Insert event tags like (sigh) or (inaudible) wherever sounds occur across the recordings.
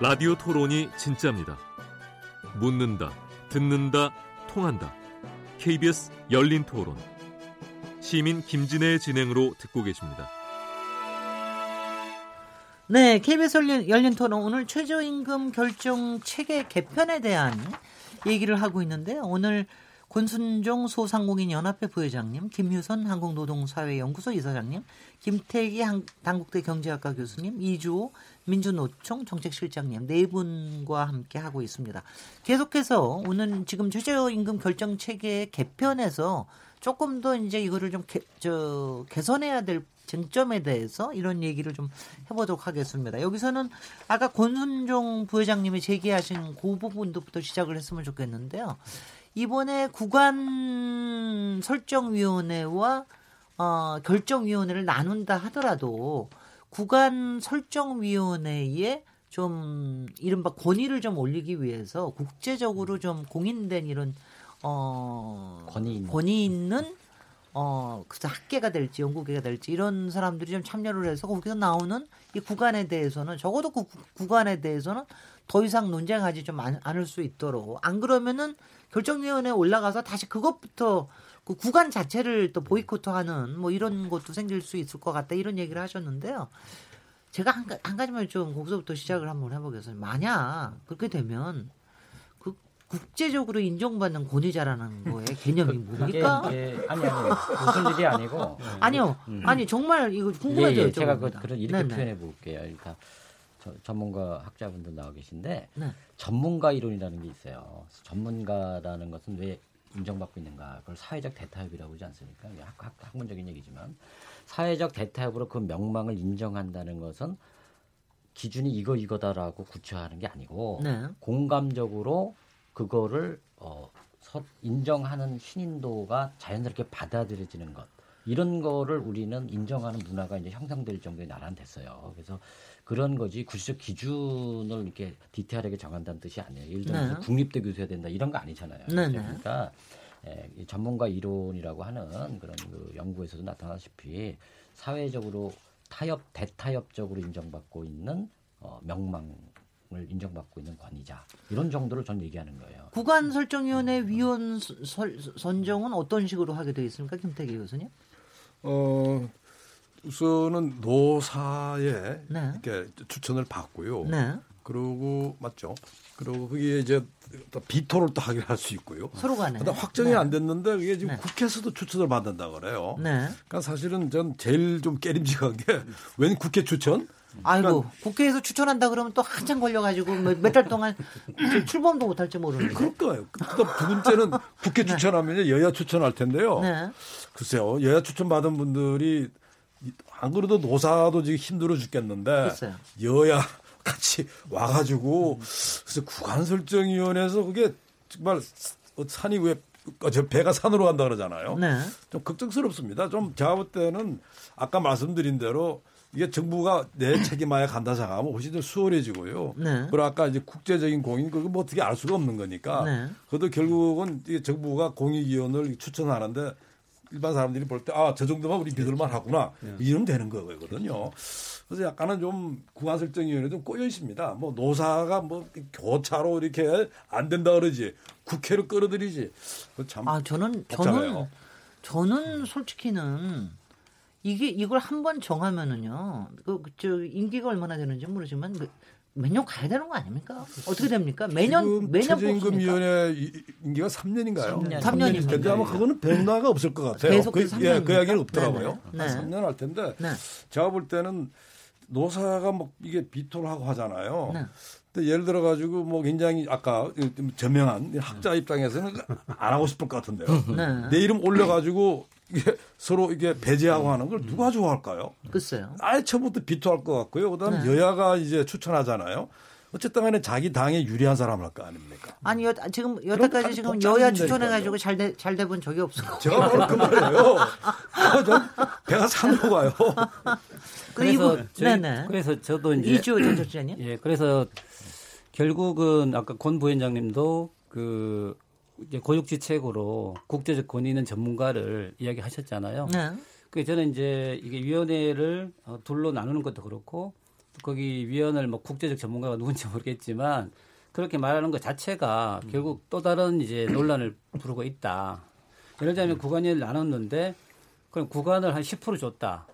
라디오 토론이 진짜입니다. 묻는다, 듣는다, 통한다. KBS 열린 토론. 시민 김진애의 진행으로 듣고 계십니다. 네, KBS 열린, 열린 토론 오늘 최저임금 결정 체계 개편에 대한 얘기를 하고 있는데요. 오늘 권순종 소상공인 연합회 부회장님, 김효선 한국노동사회연구소 이사장님, 김태기 당국대 경제학과 교수님, 이주호 민주노총 정책실장님 네 분과 함께 하고 있습니다. 계속해서 오늘 지금 최저임금 결정 체계 개편에서 조금 더 이제 이거를 좀 개, 저, 개선해야 될 쟁점에 대해서 이런 얘기를 좀 해보도록 하겠습니다. 여기서는 아까 권순종 부회장님이 제기하신 그 부분부터 시작을 했으면 좋겠는데요. 이번에 구간 설정위원회와 어, 결정위원회를 나눈다 하더라도 구간 설정위원회에 좀 이른바 권위를 좀 올리기 위해서 국제적으로 좀 공인된 이런 어 권위 있는, 권위 있는 어, 그래서 학계가 될지 연구계가 될지 이런 사람들이 좀 참여를 해서 거기서 나오는 이 구간에 대해서는 적어도 그 구간에 대해서는 더 이상 논쟁하지 좀 않을 수 있도록. 안 그러면은 결정위원회에 올라가서 다시 그것부터 그 구간 자체를 또 보이콧하는 뭐 이런 것도 생길 수 있을 것 같다 이런 얘기를 하셨는데요. 제가 한, 한 가지만 좀 거기서부터 시작을 한번 해보겠습니다. 만약 그렇게 되면 그 국제적으로 인정받는 권위자라는 거에 개념이 뭡니까? 예, 아니 아니 무슨 일이 아니고 아니요 음. 아니 정말 이거 궁금해져요. 예, 예, 제가 그, 그런 이렇게 네네. 표현해 볼게요. 그러니까 저, 전문가 학자분들 나와 계신데 네. 전문가 이론이라는 게 있어요. 전문가라는 것은 왜 인정받고 있는가? 그걸 사회적 대타협이라고 하지 않습니까? 학, 학, 학문적인 얘기지만 사회적 대타협으로 그 명망을 인정한다는 것은 기준이 이거 이거다라고 구체화하는 게 아니고 네. 공감적으로 그거를 어, 서, 인정하는 신인도가 자연스럽게 받아들여지는 것 이런 거를 우리는 인정하는 문화가 이제 형성될 정도의 나라는 됐어요. 그래서 그런 거지 구체적 기준을 이렇게 디테일하게 정한다는 뜻이 아니에요. 예를 들어서 네. 국립대 교수해야 된다 이런 거 아니잖아요. 네, 네. 그러니까 예, 전문가 이론이라고 하는 그런 그 연구에서도 나타나다시피 사회적으로 타협 대타협적으로 인정받고 있는 어, 명망 을 인정받고 있는 권위자 이런 정도를 전 얘기하는 거예요. 구간 설정위원회 위원 설, 선정은 어떤 식으로 하게 되어 있습니까, 김태기 교수님? 어 우선은 노사에 네. 이렇게 추천을 받고요. 네. 그리고 맞죠. 그리고 그게 이제 또 비토를 또 하게 할 수 있고요. 서로 간에. 확정이 네. 안 됐는데 그게 지금 네. 국회에서도 추천을 받는다 그래요. 네. 그러니까 사실은 전 제일 좀 깨림직한 게 (laughs) 웬 국회 추천? 아이고 그러니까 국회에서 추천한다 그러면 또 한참 걸려가지고 몇 달 동안 출범도 못할지 모르는. 그럴 거예요. 두 번째는 국회 네. 추천하면 여야 추천할 텐데요. 네. 글쎄요, 여야 추천 받은 분들이 안 그래도 노사도 지금 힘들어 죽겠는데 글쎄요. 여야 (laughs) 같이 와가지고 그래서 구간 설정위원회에서 그게 정말 산이 왜저 배가 산으로 간다 그러잖아요. 네. 좀 걱정스럽습니다. 좀 제가 볼 때는 아까 말씀드린 대로 이게 정부가 내 (clears throat) 책임하에 간다 생각하면 훨씬 더 수월해지고요. 네. 그리고 아까 이제 국제적인 공인 그거 뭐 어떻게 알 수가 없는 거니까. 네. 그것도 결국은 이게 정부가 공익위원을 추천하는데 일반 사람들이 볼 때 아 저 정도만 우리 믿을만 하구나 네. 이러면 되는 거거든요. 그래서 약간은 좀 구간설정위원회 좀 꼬여 있습니다. 뭐 노사가 뭐 교차로 이렇게 안 된다 그러지 국회로 끌어들이지. 참. 아 저는 복잡해요. 저는 저는 솔직히는 이게 이걸 한 번 정하면은요. 그 저 임기가 얼마나 되는지 모르지만 그 매년 가야 되는 거 아닙니까? 어떻게 됩니까? 매년 매년 최저임금위원회 임기가 3년인가요? 3년. 3년입니다. 근데 아마 그거는 변화가 없을 것 같아요. 계속 그, 예, 그 이야기는 없더라고요. 네. 네. 3년 할 텐데 네. 제가 볼 때는 노사가 뭐 이게 비토를 하고 하잖아요. 네. 근데 예를 들어 가지고 뭐 굉장히 아까 저명한 학자 입장에서는 안 하고 싶을 것 같은데요. 네. 내 이름 올려 가지고 이게 서로 이게 배제하고 하는 걸 누가 좋아할까요? 글쎄요. 아예 처음부터 비토할 것 같고요. 그다음 네. 여야가 이제 추천하잖아요. 어쨌든 간에 자기 당에 유리한 사람을 할거 아닙니까? 아니, 여, 지금 여태까지 지금 여야 추천해가지고 잘 돼, 잘 돼본 적이 없어요. (laughs) 제가 바로 그 말이에요. 좀 배가 산으로 가요. (laughs) 그래서, 저희, 네네. 그래서 저도 이제. 이주 전설자님? 예, 그래서 결국은 아까 권 부위원장님도 그 이제 고육지책으로 국제적 권위 있는 전문가를 이야기하셨잖아요. 네. 그 저는 이제 이게 위원회를 어, 둘로 나누는 것도 그렇고 거기 위원을 뭐 국제적 전문가가 누군지 모르겠지만 그렇게 말하는 것 자체가 음. 결국 또 다른 이제 논란을 부르고 있다. 예를 들면 음. 구간을 나눴는데 그럼 구간을 한 10% 줬다.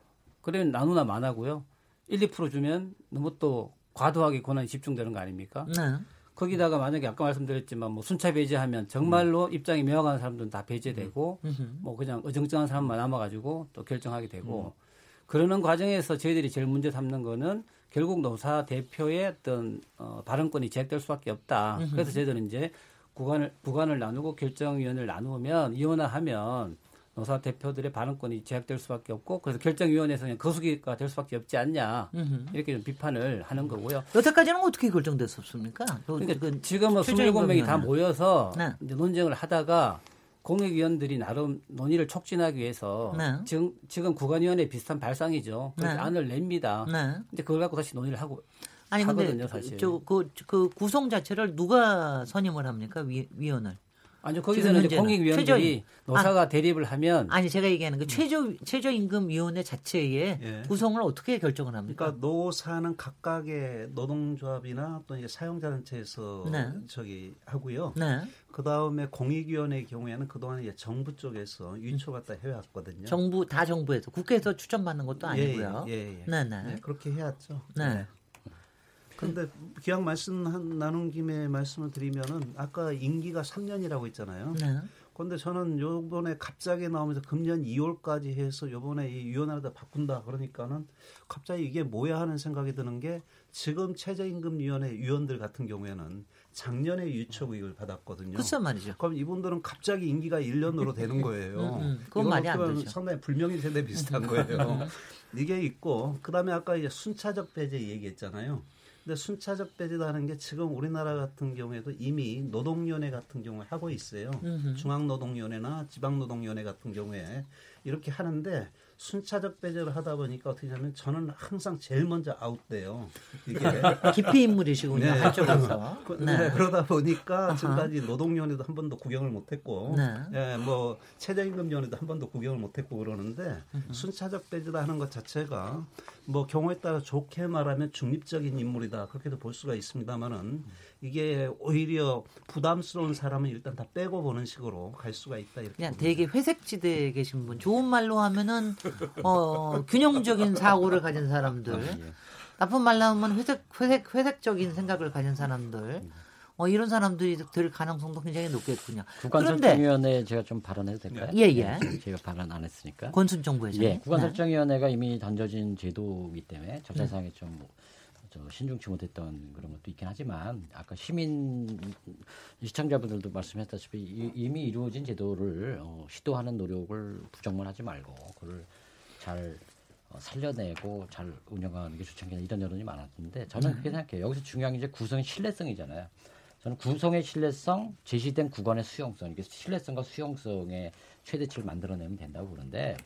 그러면 나누나 많하고요. 1, 2% 주면 너무 또 과도하게 권한이 집중되는 거 아닙니까? 네. 거기다가 만약에 아까 말씀드렸지만 뭐 순차 배제하면 정말로 음. 입장이 명확한 사람들은 다 배제되고 음. 뭐 그냥 어정쩡한 사람만 남아가지고 또 결정하게 되고 음. 그러는 과정에서 저희들이 제일 문제 삼는 거는 결국 노사 대표의 어떤 어, 발언권이 제약될 수밖에 없다. 그래서 저희들은 이제 구간을 구간을 나누고 결정위원회를 나누면 이원화하면 노사 대표들의 발언권이 제약될 수밖에 없고 그래서 결정위원회에서 그냥 거수기가 될 수밖에 없지 않냐 음흠. 이렇게 좀 비판을 하는 거고요. 여태까지는 어떻게 결정됐었습니까? 그러니까 그 지금은 27명이 다 모여서 네. 이제 논쟁을 하다가 공익위원들이 나름 논의를 촉진하기 위해서 네. 지금 지금 구간위원회 비슷한 발상이죠. 그 네. 안을 냅니다. 네. 근데 그걸 갖고 다시 논의를 하고 아니 하거든요, 사실. 저 그 그 구성 자체를 누가 선임을 합니까 위, 위원을? 아니요 거기서는 이제 공익위원들이 노사가 아, 대립을 하면 아니 제가 얘기하는 그 최저 최저임금 위원회 자체에 예. 구성을 어떻게 결정을 합니까? 그러니까 노사는 각각의 노동조합이나 또 이제 사용자단체에서 네. 저기 하고요. 네. 그 다음에 공익위원회의 경우에는 그동안 이제 정부 쪽에서 위촉갖다 해왔거든요. 정부 다 정부에서 국회에서 추천받는 것도 예, 아니고요. 예, 예, 예. 네, 네. 네, 그렇게 해왔죠. 네. 네. 근데 기왕 말씀 나눈 김에 말씀을 드리면은 아까 임기가 3년이라고 했잖아요. 네. 그런데 저는 요번에 갑자기 나오면서 금년 2월까지 해서 요번에 이 위원회를 바꾼다 그러니까는 갑자기 이게 뭐야 하는 생각이 드는 게 지금 최저임금위원회 위원들 같은 경우에는 작년에 유촉의을 받았거든요. 그렇 말이죠. 그럼 이분들은 갑자기 임기가 1년으로 되는 거예요. 음, 음. 그건 많이 안 되죠. 상당히 불명예 세대 비슷한 거예요. (laughs) 이게 있고 그다음에 아까 이제 순차적 배제 얘기했잖아요. 근데 순차적 배제라는 게 지금 우리나라 같은 경우에도 이미 노동위원회 같은 경우에 하고 있어요. 중앙노동위원회나 지방노동위원회 같은 경우에 이렇게 하는데 순차적 배제를 하다 보니까 어떻게 하면 저는 항상 제일 먼저 아웃돼요. 이게 (laughs) 깊이 인물이시군요. 네. 한쪽에서. 그, 네. 네. 그러다 보니까 지금까지 노동위원회도 한 번도 구경을 못했고, 네. 예, 뭐 최저임금위원회도 한 번도 구경을 못했고 그러는데 순차적 배제다 하는 것 자체가 뭐 경우에 따라 좋게 말하면 중립적인 인물이다 그렇게도 볼 수가 있습니다만은 이게 오히려 부담스러운 사람은 일단 다 빼고 보는 식으로 갈 수가 있다 이렇게. 그냥 되게 회색지대에 계신 분, 좋은 말로 하면은 어, 균형적인 사고를 가진 사람들, 아, 예. 나쁜 말로 하면 회색 회색 회색적인 생각을 가진 사람들. 어, 이런 사람들이 될 가능성도 굉장히 높겠군요. 국가설정위원회 제가 좀 발언해도 될까요? 예, 예. 제가 발언 안 했으니까. 권순 정부에서. 예, 국가설정위원회가 네. 이미 던져진 제도이기 때문에 절차상에 네. 좀 저 신중치 못했던 그런 것도 있긴 하지만 아까 시민 시청자분들도 말씀했다시피 이미 이루어진 제도를 어, 시도하는 노력을 부정만 하지 말고 그걸 잘 어, 살려내고 잘 운영하는 게 좋지 않겠냐 이런 여론이 많았는데 저는 그렇게 생각해요. 여기서 중요한 게 이제 구성의 신뢰성이잖아요. 저는 구성의 신뢰성, 제시된 구간의 수용성, 이게 신뢰성과 수용성의 최대치를 만들어내면 된다고 보는데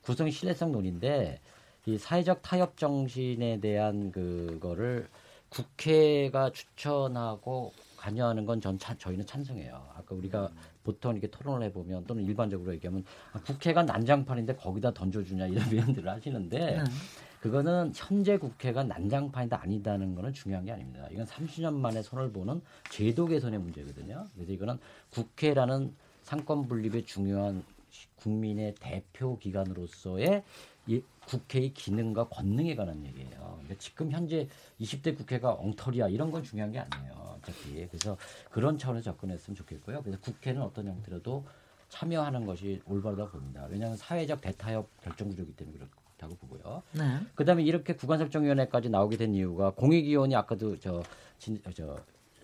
구성의 신뢰성 논인데 이 사회적 타협 정신에 대한 그거를 국회가 추천하고 관여하는 건 전 저희는 찬성해요. 아까 우리가 보통 이렇게 토론을 해보면 또는 일반적으로 얘기하면 아, 국회가 난장판인데 거기다 던져주냐 이런 (laughs) 표현들을 하시는데 네. 그거는 현재 국회가 난장판이다 아니다는 거는 중요한 게 아닙니다. 이건 30년 만에 손을 보는 제도 개선의 문제거든요. 그래서 이거는 국회라는 상권 분립의 중요한 국민의 대표 기관으로서의 이 국회의 기능과 권능에 관한 얘기예요. 그러니까 지금 현재 20대 국회가 엉터리야 이런 건 중요한 게 아니에요. 어차피 그래서 그런 차원에서 접근했으면 좋겠고요. 그래서 국회는 어떤 형태로도 참여하는 것이 올바르다고 봅니다. 왜냐하면 사회적 대타협 결정 구조이기 때문에 그렇다고 보고요. 네. 그다음에 이렇게 구간 설정위원회까지 나오게 된 이유가 공익위원이 아까도 저, 진, 저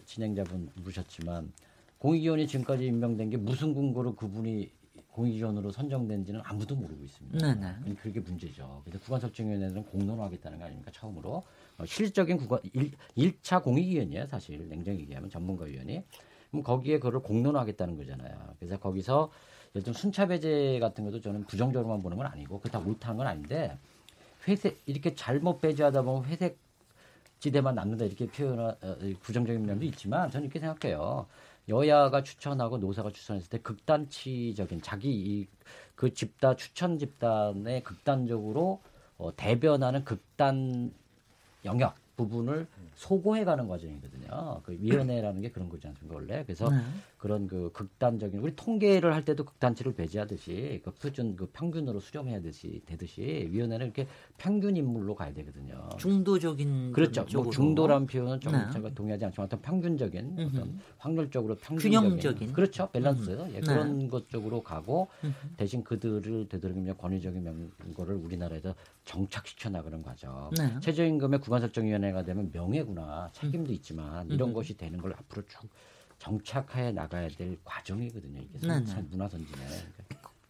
진행자분 물으셨지만 공익위원이 지금까지 임명된 게 무슨 근거로 그분이 공익위원으로 선정된지는 아무도 모르고 있습니다. 네네. 네. 그게 문제죠. 그래서 구간설정위원회는 공론화하겠다는 거 아닙니까? 처음으로 어, 실질적인 구간 일, 1차 공익위원이에요. 사실 냉정히 얘기하면 전문가위원이. 그럼 거기에 그걸 공론화하겠다는 거잖아요. 그래서 거기서 예를 들면 순차 배제 같은 것도 저는 부정적으로만 보는 건 아니고 그다 옳다는 건 아닌데 회색 이렇게 잘못 배제하다 보면 회색 지대만 남는다 이렇게 표현한 어, 부정적인 면도 있지만 저는 이렇게 생각해요. 여야가 추천하고 노사가 추천했을 때 극단치적인 자기 그 집단 추천 집단에 극단적으로 어, 대변하는 극단 영역 부분을 소고해가는 과정이거든요. 그 위원회라는 게 그런 거지 않습니까 원래? 그래서 네. 그런 그 극단적인 우리 통계를 할 때도 극단치를 배제하듯이 그 수준 그 평균으로 수렴해야 되듯이 되듯이 위원회는 이렇게 평균 인물로 가야 되거든요. 중도적인 그렇죠. 뭐 중도라는 표현은 좀 네. 제가 동의하지 않지만 어떤 평균적인 음흠. 어떤 확률적으로 평균적인 균형적인 그렇죠 밸런스 예, 그런 네. 것 쪽으로 가고 음흠. 대신 그들을 되도록이면 권위적인 거를 우리나라에서 정착시켜 나가는 과정. 네. 최저임금의 구간 설정위원회가 되면 명예구나 책임도 있지만 이런 음. 것이 되는 걸 앞으로 쭉 정착해 나가야 될 과정이거든요. 이게 네, 네. 문화 선진에.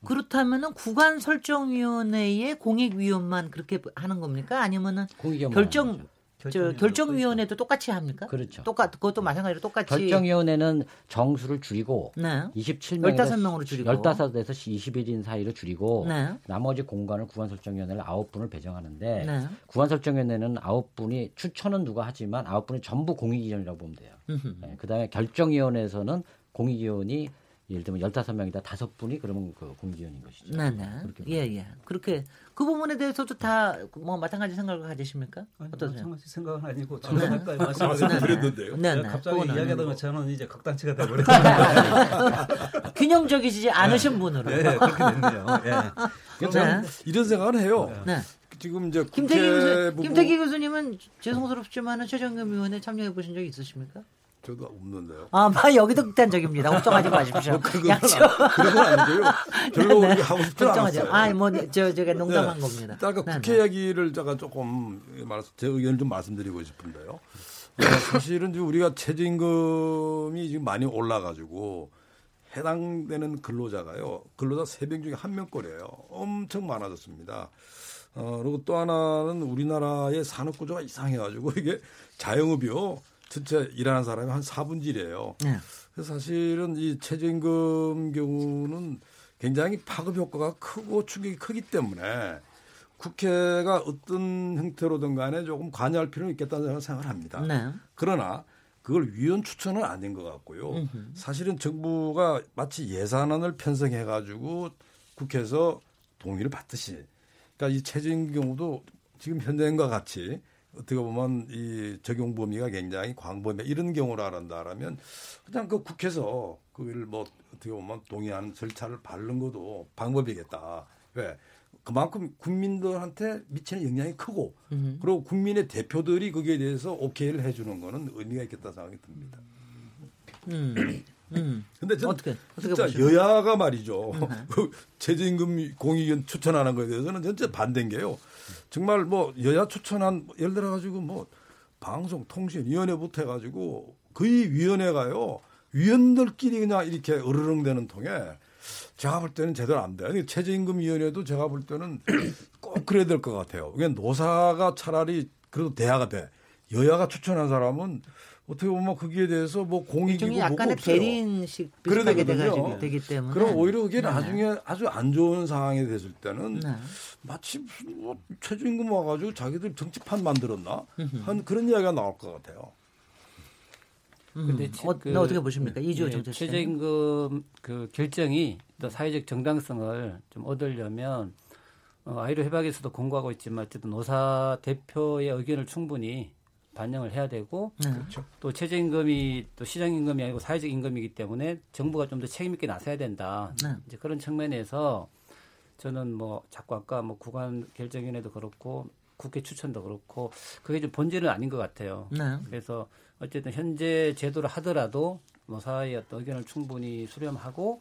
그렇다면은 구간 설정위원회의 공익위원만 그렇게 하는 겁니까? 아니면은 결정 저 결정위원회도 똑같이 합니까? 그렇죠. 똑같 그것도 마찬가지로 똑같이 결정위원회는 정수를 줄이고 네. 27명에서 15명으로 줄이고 15에서 21인 사이로 줄이고 네. 나머지 공간을 구간설정위원회를 9분을 배정하는데 네. 구간설정위원회는 9분이 추천은 누가 하지만 9분이 전부 공익위원이라고 보면 돼요. 네. 그다음에 결정위원회에서는 공익위원이 예를 들면 15명이다 다섯 분이 그러면 그 공기원인 것이죠. 네, 네. 예, 예. 그렇게 그 부분에 대해서도 다 뭐 마찬가지 생각을 가지십니까? 아니, 어떠세요? 마찬가지 생각은 아니고 저는 네. 아까 말씀드렸는데요. 네, 네. 갑자기 이야기하다 보면 저는 이제 극단치가 (laughs) 되버렸어요. (laughs) 균형적이지 않으신 분으로. 네, 그렇게 됐네요. 예. 네. 이런 생각을 해요. 네. 지금 이제 김태기, 교수, 김태기 교수님은 죄송스럽지만은 최종겸위원회 참여해 보신 적 있으십니까? 저도 없는데요. 아, 마 여기도 극단적입니다. 걱정하지 마십시오. 뭐 그건, 양쪽. 그건 아니고요. 별로 네, 네. 하고 싶지 않았어요. 아, 뭐, 저, 제가 농담한 네. 겁니다. 아까 네, 국회 이야기를 제가 조금 말해서 제 의견을 좀 말씀드리고 싶은데요. 어, 사실은 우리가 최저임금이 지금 많이 올라가지고 해당되는 근로자가요. 근로자 3명 중에 1명거래요 엄청 많아졌습니다. 어, 그리고 또 하나는 우리나라의 산업 구조가 이상해가지고 이게 자영업이요. 전체 일하는 사람이 한 4분질이에요. 네. 그래서 사실은 이 최저임금 경우는 굉장히 파급 효과가 크고 충격이 크기 때문에 국회가 어떤 형태로든 간에 조금 관여할 필요는 있겠다는 생각을 합니다. 네. 그러나 그걸 위원 추천은 아닌 것 같고요. 음흠. 사실은 정부가 마치 예산안을 편성해 가지고 국회에서 동의를 받듯이 그러니까 이 최저임금 경우도 지금 현재과 같이 어떻게 보면 이 적용 범위가 굉장히 광범위 이런 경우를 알한다라면 그냥 그 국회에서 그걸 뭐 어떻게 보면 동의하는 절차를 밟는 것도 방법이겠다. 왜? 그만큼 국민들한테 미치는 영향이 크고 음. 그리고 국민의 대표들이 거기에 대해서 오케이를 해주는 거는 의미가 있겠다 생각이 듭니다. 음. 음. 근데 저는 어떻게, 어떻게 진짜 보시면? 여야가 말이죠. 음. (laughs) 그 최저임금 공익위원 추천하는 거에 대해서는 진짜 반대인 게요. 정말 뭐 여야 추천한 예를 들어 가지고 뭐 방송 통신 위원회부터 해 가지고 거의 위원회가요. 위원들끼리 그냥 이렇게 으르렁대는 통에 제가 볼 때는 제대로 안 돼요. 최저임금위원회도 제가 볼 때는 (clears throat) 꼭 그래야 될 것 같아요. 그게 노사가 차라리 그래도 대화가 돼. 여야가 추천한 사람은 어떻게 보면 거기에 대해서 뭐 공익이고 약간의 대리인식 비슷하게 돼가지고 되기 때문에 그럼 오히려 그게 네. 나중에 아주 안 좋은 상황이 됐을 때는 네. 마치 무슨 뭐 최저임금 와가지고 자기들 정치판 만들었나 한 그런 이야기가 나올 것 같아요. 음. 근데 어, 그, 어떻게 보십니까 이주 네, 최저임금 그 결정이 또 사회적 정당성을 좀 얻으려면 어, 아이로 해박에서도 공고하고 있지만 어쨌든 노사 대표의 의견을 충분히 반영을 해야 되고 네. 그렇죠. 또 최저임금이 또 시장임금이 아니고 사회적 임금이기 때문에 정부가 좀 더 책임 있게 나서야 된다. 네. 이제 그런 측면에서 저는 뭐 자꾸 아까 뭐 구간 결정위원회도 그렇고 국회 추천도 그렇고 그게 좀 본질은 아닌 것 같아요. 네. 그래서 어쨌든 현재 제도를 하더라도 뭐 사회의 어떤 의견을 충분히 수렴하고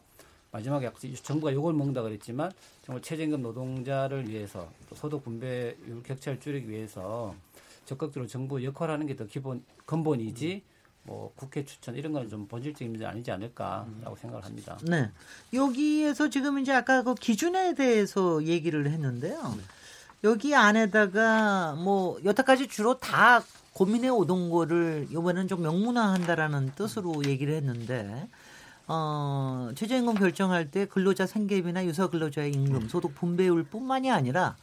마지막에 정부가 요걸 먹는다 그랬지만 정말 최저임금 노동자를 위해서 또 소득 분배율 격차를 줄이기 위해서 적극적으로 정부 역할하는 게 더 기본 근본이지 뭐 국회 추천 이런 거는 좀 본질적인 문제 아니지 않을까라고 생각을 합니다. 네. 여기에서 지금 이제 아까 그 기준에 대해서 얘기를 했는데요. 네. 여기 안에다가 뭐 여태까지 주로 다 고민해 오던 거를 이번에는 좀 명문화한다라는 뜻으로 얘기를 했는데 어, 최저임금 결정할 때 근로자 생계비나 유사 근로자의 임금, 소득 분배율뿐만이 아니라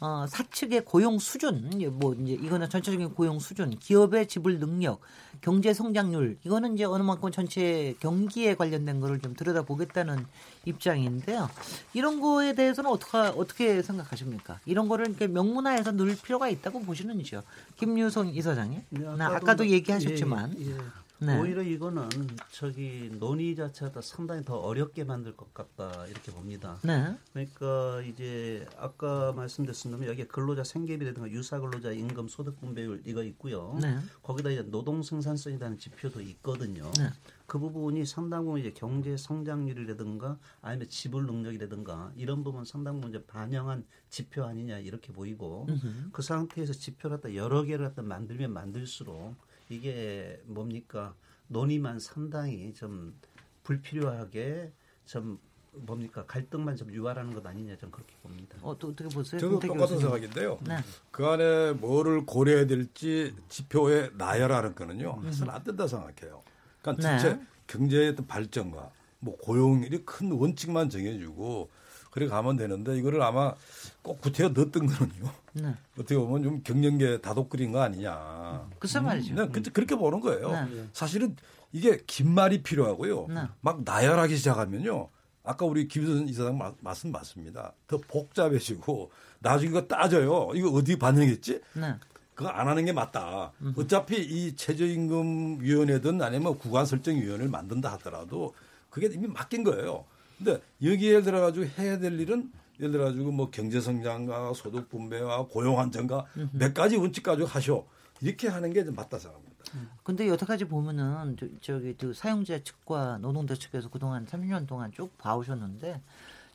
어, 사측의 고용 수준, 뭐 이제 이거는 전체적인 고용 수준, 기업의 지불 능력, 경제 성장률, 이거는 이제 어느 만큼 전체 경기에 관련된 거를 좀 들여다보겠다는 입장인데요. 이런 거에 대해서는 어떻게 어떻게 생각하십니까? 이런 거를 이렇게 명문화해서 넣을 필요가 있다고 보시는지요? 김유성 이사장님. 네, 아까도, 아까도 얘기하셨지만. 예, 예. 네. 오히려 이거는 저기 논의 자체가 상당히 더 어렵게 만들 것 같다 이렇게 봅니다. 네. 그러니까 이제 아까 말씀드렸습니다 여기 근로자 생계비라든가 유사 근로자 임금 소득 분배율 이거 있고요. 네. 거기다 이제 노동 생산성이라는 지표도 있거든요. 네. 그 부분이 상당 부분 이제 경제 성장률이라든가 아니면 지불 능력이라든가 이런 부분 상당 부분 이제 반영한 지표 아니냐 이렇게 보이고 으흠. 그 상태에서 지표를 갖다 여러 개를 갖다 만들면 만들수록 이게 뭡니까 논의만 상당히 좀 불필요하게 좀 뭡니까 갈등만 좀 유발하는 것 아니냐 좀 그렇게 봅니다. 어, 또 어떻게 보세요? 저도 똑같은 생각인데요. 네. 그 안에 뭐를 고려해야 될지 지표에 나열하는 거는요. 음. 해서는 안 된다 생각해요. 그러니까 전체 네. 경제의 어떤 발전과 뭐 고용이 큰 원칙만 정해주고 그래 가면 되는데 이거를 아마 꼭 구태여 넣었던 거는요. 네. 어떻게 보면 좀 경영계 다독거린 거 아니냐. 글쎄 말이죠. 네, 그, 그렇게 보는 거예요. 네. 사실은 이게 긴 말이 필요하고요. 네. 막 나열하기 시작하면요. 아까 우리 김선 이사장 말씀 맞습니다. 더 복잡해지고 나중에 이거 따져요. 이거 어디 반영했지? 네. 그거 안 하는 게 맞다. 어차피 이 최저임금위원회든 아니면 구간설정위원회를 만든다 하더라도 그게 이미 맡긴 거예요. 근데 여기에 들어가지고 해야 될 일은 예를 들어 가지고 뭐 경제 성장과 소득 분배와 고용 안정과 몇 가지 원칙 가지고 하셔. 이렇게 하는 게좀 맞다 생각합니다. 근데 여태까지 보면은 저, 기그 사용자 측과 노동자 측에서 그동안 30년 동안 쭉 봐오셨는데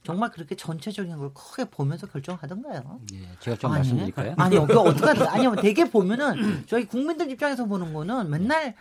정말 그렇게 전체적인 걸 크게 보면서 결정하던가요? 예, 제가 좀 아니, 말씀드릴까요? 아니요, 그 어떻게 아니요, 되게 보면은 저희 국민들 입장에서 보는 거는 맨날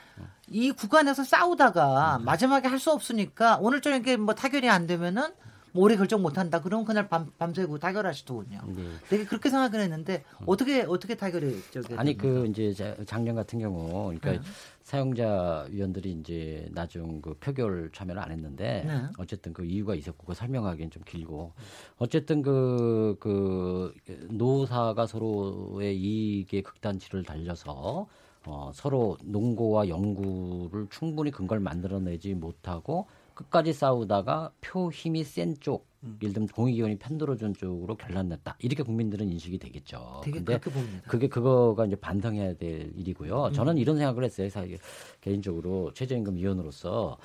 이 구간에서 싸우다가 마지막에 할 수 없으니까 오늘 저녁에 뭐 타결이 안 되면은 뭐 오래 결정 못 한다. 그러면 그날 밤, 밤새고 타결하시더군요. 네. 되게 그렇게 생각을 했는데 어떻게 어떻게 타결이 저기 아니 그 이제 작년 같은 경우 그러니까 네. 사용자 위원들이 이제 나중 그 표결 참여를 안 했는데 네. 어쨌든 그 이유가 있었고 그 설명하기엔 좀 길고 어쨌든 그, 그 노사가 서로의 이익의 극단치를 달려서 어, 서로 농고와 연구를 충분히 근거를 만들어내지 못하고 끝까지 싸우다가 표 힘이 센 쪽, 음. 예를 들면 공익위원이 편들어준 쪽으로 결란났다. 이렇게 국민들은 인식이 되겠죠. 근데. 그게 그거가 이제 반성해야 될 일이고요. 음. 저는 이런 생각을 했어요. 사실 개인적으로 최저임금 위원으로서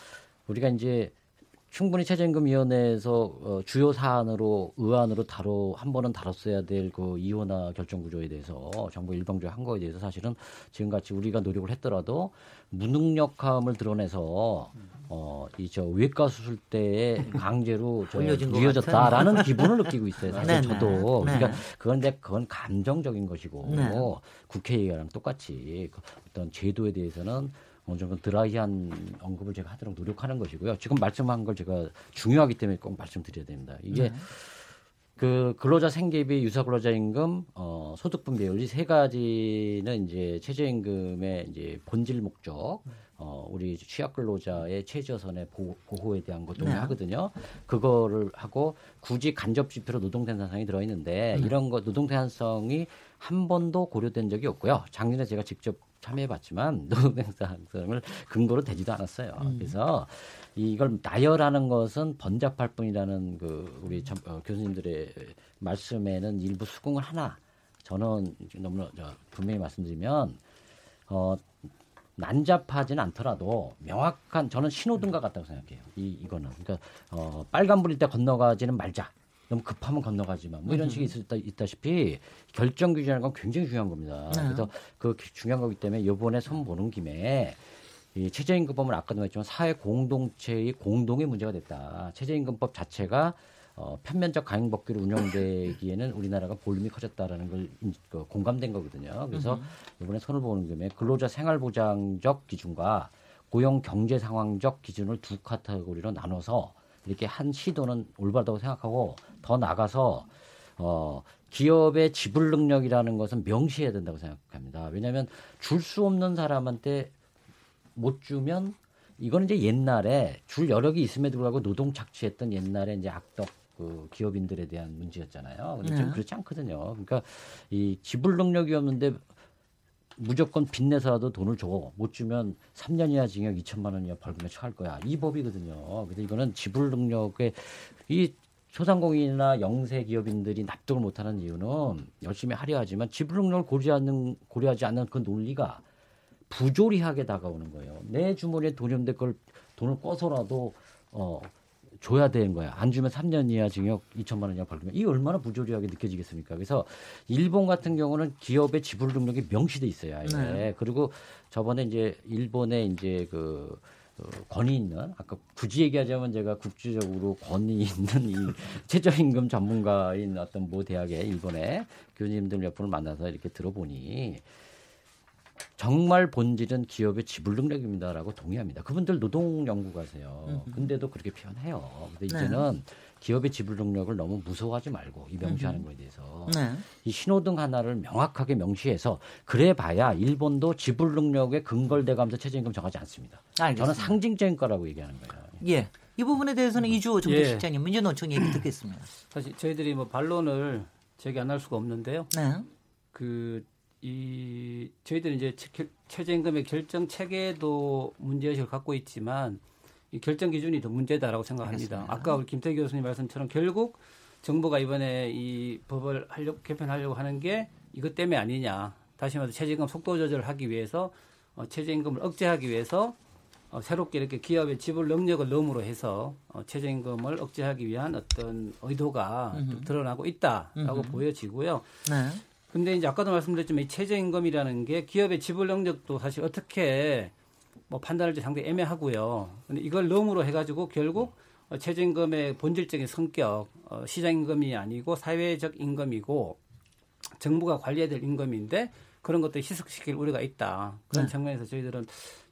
우리가 이제 충분히 최저임금위원회에서 어, 주요 사안으로 의안으로 다뤄 한 번은 다뤘어야 될 그 이혼화 결정 구조에 대해서 정부 일방적으로 한 거에 대해서 사실은 지금같이 우리가 노력을 했더라도 무능력함을 드러내서 어, 이 저 외과 수술 때에 강제로 (laughs) 이어졌다라는 기분을 느끼고 있어요. 사실 네네. 저도 네. 그러니까 그건 이제 그건 감정적인 것이고 네. 국회의원랑 똑같이 그 어떤 제도에 대해서는 어느 정도 드라이한 언급을 제가 하도록 노력하는 것이고요. 지금 말씀한 걸 제가 중요하기 때문에 꼭 말씀드려야 됩니다. 이게 네. 그 근로자 생계비, 유사 근로자 임금, 어, 소득 분배율 이세 가지는 이제 최저임금의 이제 본질 목적, 어, 우리 취약 근로자의 최저선의 보호, 보호에 대한 것 동의하거든요. 네. 그거를 하고 굳이 간접 지표로 노동 생산성이 들어 있는데 네. 이런 거 노동 생산성이 한 번도 고려된 적이 없고요. 작년에 제가 직접 참여해봤지만 (laughs) 노동생산성을 근거로 되지도 않았어요. 음. 그래서 이걸 나열하는 것은 번잡할 뿐이라는 그 우리 참, 어, 교수님들의 말씀에는 일부 수긍을 하나 저는 너무 저, 분명히 말씀드리면 어, 난잡하지는 않더라도 명확한 저는 신호등과 같다고 생각해요. 이 이거는 그러니까 어, 빨간 불일 때 건너가지는 말자. 너무 급하면 건너가지만 뭐 이런 음. 식이 있다, 있다시피 결정 규제라는 건 굉장히 중요한 겁니다. 네. 그래서 그 중요한 거기 때문에 이번에 손 보는 김에 이 최저임금법은 아까도 말했지만 사회 공동체의 공동의 문제가 됐다. 최저임금법 자체가 어, 편면적 가행법규로 운영되기에는 우리나라가 볼륨이 커졌다라는 걸 그, 공감된 거거든요. 그래서 음. 이번에 손을 보는 김에 근로자 생활보장적 기준과 고용 경제 상황적 기준을 두 카테고리로 나눠서 이렇게 한 시도는 올바르다고 생각하고 더 나가서 어 기업의 지불 능력이라는 것은 명시해야 된다고 생각합니다. 왜냐하면 줄 수 없는 사람한테 못 주면 이거는 이제 옛날에 줄 여력이 있음에도 불구하고 노동 착취했던 옛날에 이제 악덕 그 기업인들에 대한 문제였잖아요. 근데 지금 네. 그렇지 않거든요. 그러니까 이 지불 능력이 없는데 무조건 빚내서라도 돈을 줘. 못 주면 3년 이하 징역 2천만 원 이하 벌금에 처할 거야. 이 법이거든요. 근데 이거는 지불 능력에 이 소상공인이나 영세 기업인들이 납득을 못하는 이유는 열심히 하려 하지만 지불 능력을 고려하는 고려하지 않는 그 논리가 부조리하게 다가오는 거예요. 내 주머니에 돈이 없는데 그걸 돈을 꿔서라도 어 줘야 되는 거야. 안 주면 3년 이하 징역 2천만 원 이하 벌금. 이 얼마나 부조리하게 느껴지겠습니까? 그래서 일본 같은 경우는 기업의 지불 능력이 명시돼 있어요. 아예. 네. 그리고 저번에 이제 일본에 이제 그 어, 권위 있는 아까 굳이 얘기하자면 제가 국제적으로 권위 있는 이 (laughs) 최저임금 전문가인 어떤 모 대학의 일본의 교수님들 몇 분을 만나서 이렇게 들어보니 정말 본질은 기업의 지불 능력입니다라고 동의합니다. 그분들 노동 연구가세요. 근데도 그렇게 표현해요. 근데 네. 이제는 네. 기업의 지불 능력을 너무 무서워하지 말고 이 명시하는 거에 대해서 네. 이 신호등 하나를 명확하게 명시해서 그래봐야 일본도 지불 능력에 근거돼가면서 최저임금 정하지 않습니다. 알겠습니다. 저는 상징적인 거라고 얘기하는 거예요. 예. 이 부분에 대해서는 이주 정책실장님, 예. 민주노총 얘기 듣겠습니다. (clears throat) 사실 저희들이 뭐 반론을 제기 안 할 수가 없는데요. 네. 그 이 저희들은 이제 최저임금의 결정 체계도 문제의식을 갖고 있지만 이 결정 기준이 더 문제다라고 생각합니다. 알겠습니다. 아까 우리 김태 교수님 말씀처럼 결국 정부가 이번에 이 법을 하려고 개편하려고 하는 게 이것 때문에 아니냐. 다시 말해서 최저임금 속도 조절을 하기 위해서 어, 최저임금을 억제하기 위해서 어, 새롭게 이렇게 기업의 지불 능력을 넘으로 해서 어, 최저임금을 억제하기 위한 어떤 의도가 드러나고 있다라고 음흠. 보여지고요. 네. 근데 이제 아까도 말씀드렸지만 이 최저임금이라는 게 기업의 지불 능력도 사실 어떻게 뭐 판단할지 상당히 애매하고요. 근데 이걸 넘으로 해가지고 결국 최저임금의 본질적인 성격, 어, 시장임금이 아니고 사회적 임금이고 정부가 관리해야 될 임금인데 그런 것들 희석시킬 우려가 있다. 그런 네. 측면에서 저희들은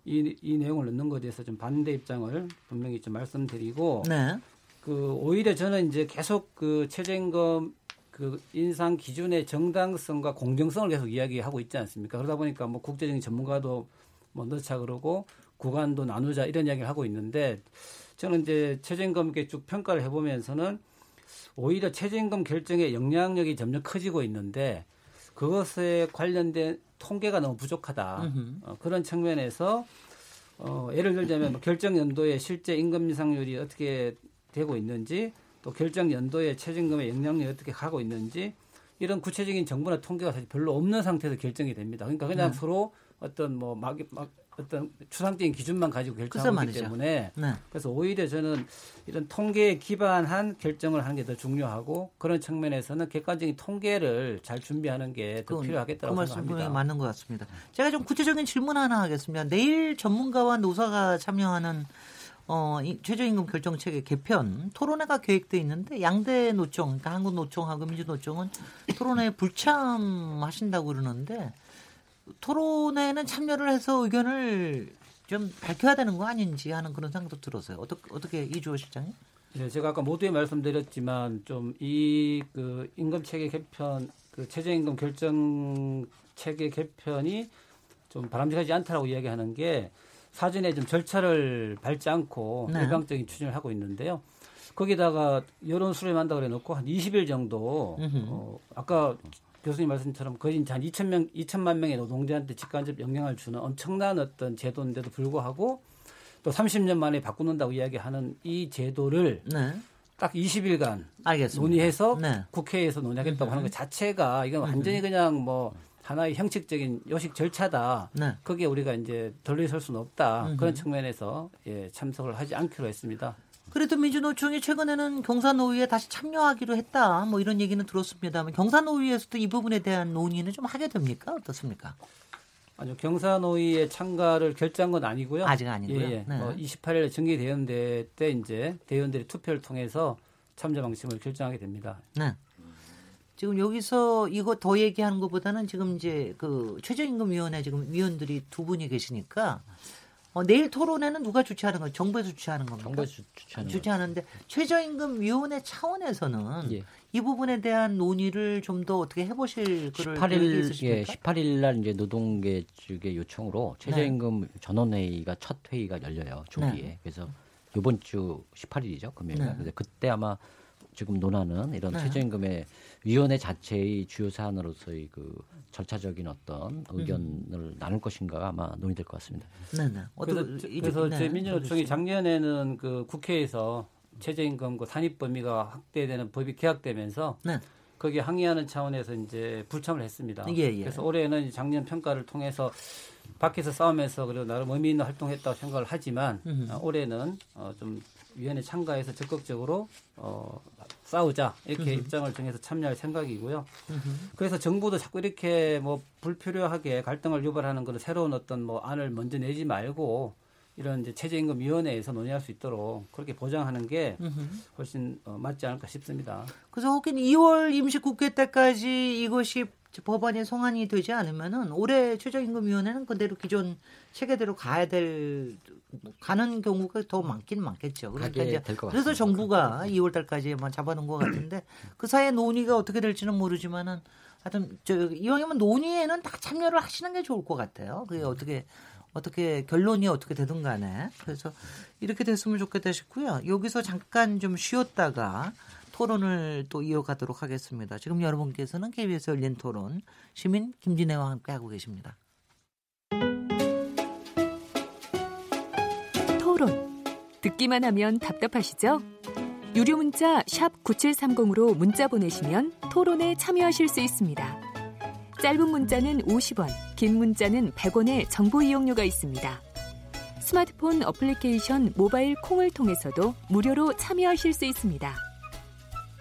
이, 이 내용을 넣는 것에 대해서 좀 반대 입장을 분명히 좀 말씀드리고 네. 그 오히려 저는 이제 계속 그 최저임금 그 인상 기준의 정당성과 공정성을 계속 이야기하고 있지 않습니까? 그러다 보니까 뭐 국제적인 전문가도 뭐 넣자 그러고 구간도 나누자 이런 이야기를 하고 있는데 저는 이제 최저임금 이렇게 쭉 평가를 해보면서는 오히려 최저임금 결정의 영향력이 점점 커지고 있는데 그것에 관련된 통계가 너무 부족하다. 어, 그런 측면에서 어, 예를 들자면 뭐 결정 연도에 실제 임금 인상률이 어떻게 되고 있는지 또 결정 연도에 최저임금의 영향력이 어떻게 가고 있는지 이런 구체적인 정보나 통계가 사실 별로 없는 상태에서 결정이 됩니다. 그러니까 그냥 네. 서로 어떤 뭐 막, 막 어떤 추상적인 기준만 가지고 결정하기 그 때문에 네. 그래서 오히려 저는 이런 통계에 기반한 결정을 하는 게 더 중요하고 그런 측면에서는 객관적인 통계를 잘 준비하는 게 더 필요하겠다고 그 생각합니다. 맞는 것 같습니다. 제가 좀 구체적인 질문 하나 하겠습니다. 내일 전문가와 노사가 참여하는 어, 이 최저임금 결정체계 개편 토론회가 계획돼 있는데 양대 노총, 그러니까 한국 노총하고 민주 노총은 토론회에 불참하신다고 그러는데 토론회는 참여를 해서 의견을 좀 밝혀야 되는 거 아닌지 하는 그런 생각도 들었어요. 어떻게 어떻게 이주호 실장님? 네, 제가 아까 모두에 말씀드렸지만 좀 이 그 임금 체계 개편, 그 최저임금 결정 체계 개편이 좀 바람직하지 않다라고 이야기하는 게 사전에 좀 절차를 밟지 않고 네. 일방적인 추진을 하고 있는데요. 거기다가 여론 수렴한다 그래 놓고 한 20일 정도 어, 아까 교수님 말씀처럼 거의 한 2천 명, 2천만 명의 노동자한테 직간접 영향을 주는 엄청난 어떤 제도인데도 불구하고 또 30년 만에 바꾸는다고 이야기하는 이 제도를 네. 딱 20일간 알겠습니다. 논의해서 네. 국회에서 논의하겠다고 하는 것 자체가 이건 완전히 그냥 뭐 하나의 형식적인 요식 절차다. 네. 거기에 우리가 이제 덜리설 수는 없다. 그런 측면에서 예, 참석을 하지 않기로 했습니다. 그래도 민주노총이 최근에는 경사노위에 다시 참여하기로 했다. 뭐 이런 얘기는 들었습니다만 경사노위에서도 이 부분에 대한 논의는 좀 하게 됩니까? 어떻습니까? 아니요. 경사노위에 참가를 결정한 건 아니고요. 아직 아니고요. 예, 예. 네. 어, 28일에 정기대원대 때 이제 대원들이 투표를 통해서 참여 방침을 결정하게 됩니다. 네. 지금 여기서 이거 더 얘기하는 것보다는 지금 이제 그 최저임금위원회 지금 위원들이 두 분이 계시니까 어, 내일 토론회는 누가 주최하는 거예요? 정부에서 주최하는 겁니까? 정부에서 주최하는 주최하는데 최저임금 위원회 차원에서는 예. 이 부분에 대한 논의를 좀 더 어떻게 해보실 18일 예, 18일 날 이제 노동계 측의 요청으로 최저임금 네. 전원회의가 첫 회의가 열려요 조기에 네. 그래서 이번 주 18일이죠 금요일 날 네. 그때 아마 지금 논하는 이런 네. 최저임금의 위원회 자체의 주요 사안으로서의 그 절차적인 어떤 의견을 음. 나눌 것인가가 아마 논의될 것 같습니다. 네, 네. 그래서, 그래서 네. 민주노총이 작년에는 그 국회에서 최저임금 그 산입 범위가 확대되는 법이 개혁되면서 네. 거기에 항의하는 차원에서 이제 불참을 했습니다. 예, 예. 그래서 올해는 작년 평가를 통해서 밖에서 싸우면서 그래도 나름 의미 있는 활동했다고 생각을 하지만 어, 올해는 어, 좀 위원회 참가해서 적극적으로 어, 싸우자 이렇게 음흠. 입장을 정해서 참여할 생각이고요. 그래서 정부도 자꾸 이렇게 뭐 불필요하게 갈등을 유발하는 그런 새로운 어떤 뭐 안을 먼저 내지 말고 이런 이제 최저임금위원회에서 논의할 수 있도록 그렇게 보장하는 게 훨씬 어, 맞지 않을까 싶습니다. 그래서 혹은 2월 임시국회 때까지 이것이 법안이 송환이 되지 않으면은 올해 최저임금위원회는 그대로 기존 체계대로 가야 될 가는 경우가 더 많긴 많겠죠. 그러니까 이제 그래서 정부가 2월 달까지만 잡아놓은 것 같은데 그 사이에 논의가 어떻게 될지는 모르지만은 하여튼 저 이왕이면 논의에는 다 참여를 하시는 게 좋을 것 같아요. 그게 어떻게 어떻게 결론이 어떻게 되든 간에 그래서 이렇게 됐으면 좋겠다 싶고요. 여기서 잠깐 좀 쉬었다가 토론을 또 이어가도록 하겠습니다. 지금 여러분께서는 KBS 열린 토론 시민 김진애와 함께 하고 계십니다. 토론 듣기만 하면 답답하시죠? 유료 문자 9730으로 문자 보내시면 토론에 참여하실 수 있습니다. 짧은 문자는 50원, 긴 문자는 100원의 정보 이용료가 있습니다. 스마트폰 어플리케이션 모바일 콩을 통해서도 무료로 참여하실 수 있습니다.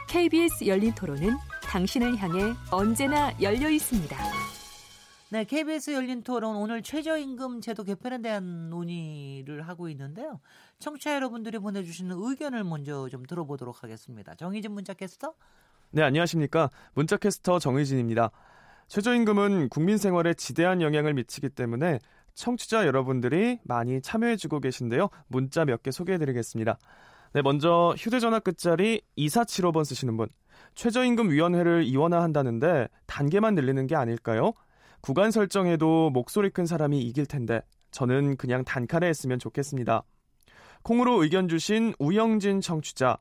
KBS 열린 토론은 당신을 향해 언제나 열려 있습니다. 네, KBS 열린 토론 오늘 최저임금 제도 개편에 대한 논의를 하고 있는데요. 청취자 여러분들이 보내주시는 의견을 먼저 좀 들어보도록 하겠습니다. 정희진 문자캐스터. 네, 안녕하십니까. 문자캐스터 정희진입니다. 최저임금은 국민 생활에 지대한 영향을 미치기 때문에 청취자 여러분들이 많이 참여해주고 계신데요. 문자 몇 개 소개해드리겠습니다. 네, 먼저 휴대전화 끝자리 2475번 쓰시는 분. 최저임금위원회를 이원화한다는데 단계만 늘리는 게 아닐까요? 구간 설정에도 목소리 큰 사람이 이길 텐데 저는 그냥 단칼에 했으면 좋겠습니다. 콩으로 의견 주신 우영진 청취자.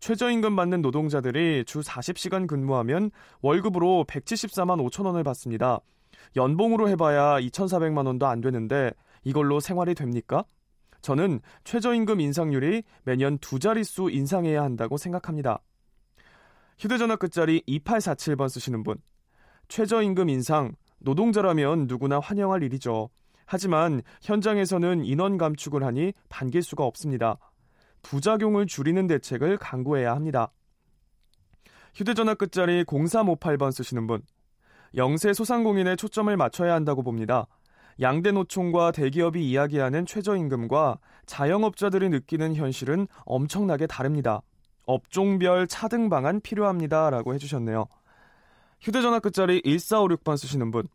최저임금 받는 노동자들이 주 40시간 근무하면 월급으로 174만 5천 원을 받습니다. 연봉으로 해봐야 2,400만 원도 안 되는데 이걸로 생활이 됩니까? 저는 최저임금 인상률이 매년 두 자릿수 인상해야 한다고 생각합니다. 휴대전화 끝자리 2847번 쓰시는 분. 최저임금 인상, 노동자라면 누구나 환영할 일이죠. 하지만 현장에서는 인원 감축을 하니 반길 수가 없습니다. 부작용을 줄이는 대책을 강구해야 합니다. 휴대전화 끝자리 0358번 쓰시는 분. 영세 소상공인에 초점을 맞춰야 한다고 봅니다. 양대 노총과 대기업이 이야기하는 최저임금과 자영업자들이 느끼는 현실은 엄청나게 다릅니다. 업종별 차등 방안 필요합니다. 라고 해주셨네요. 휴대전화 끝자리 1456번 쓰시는 분.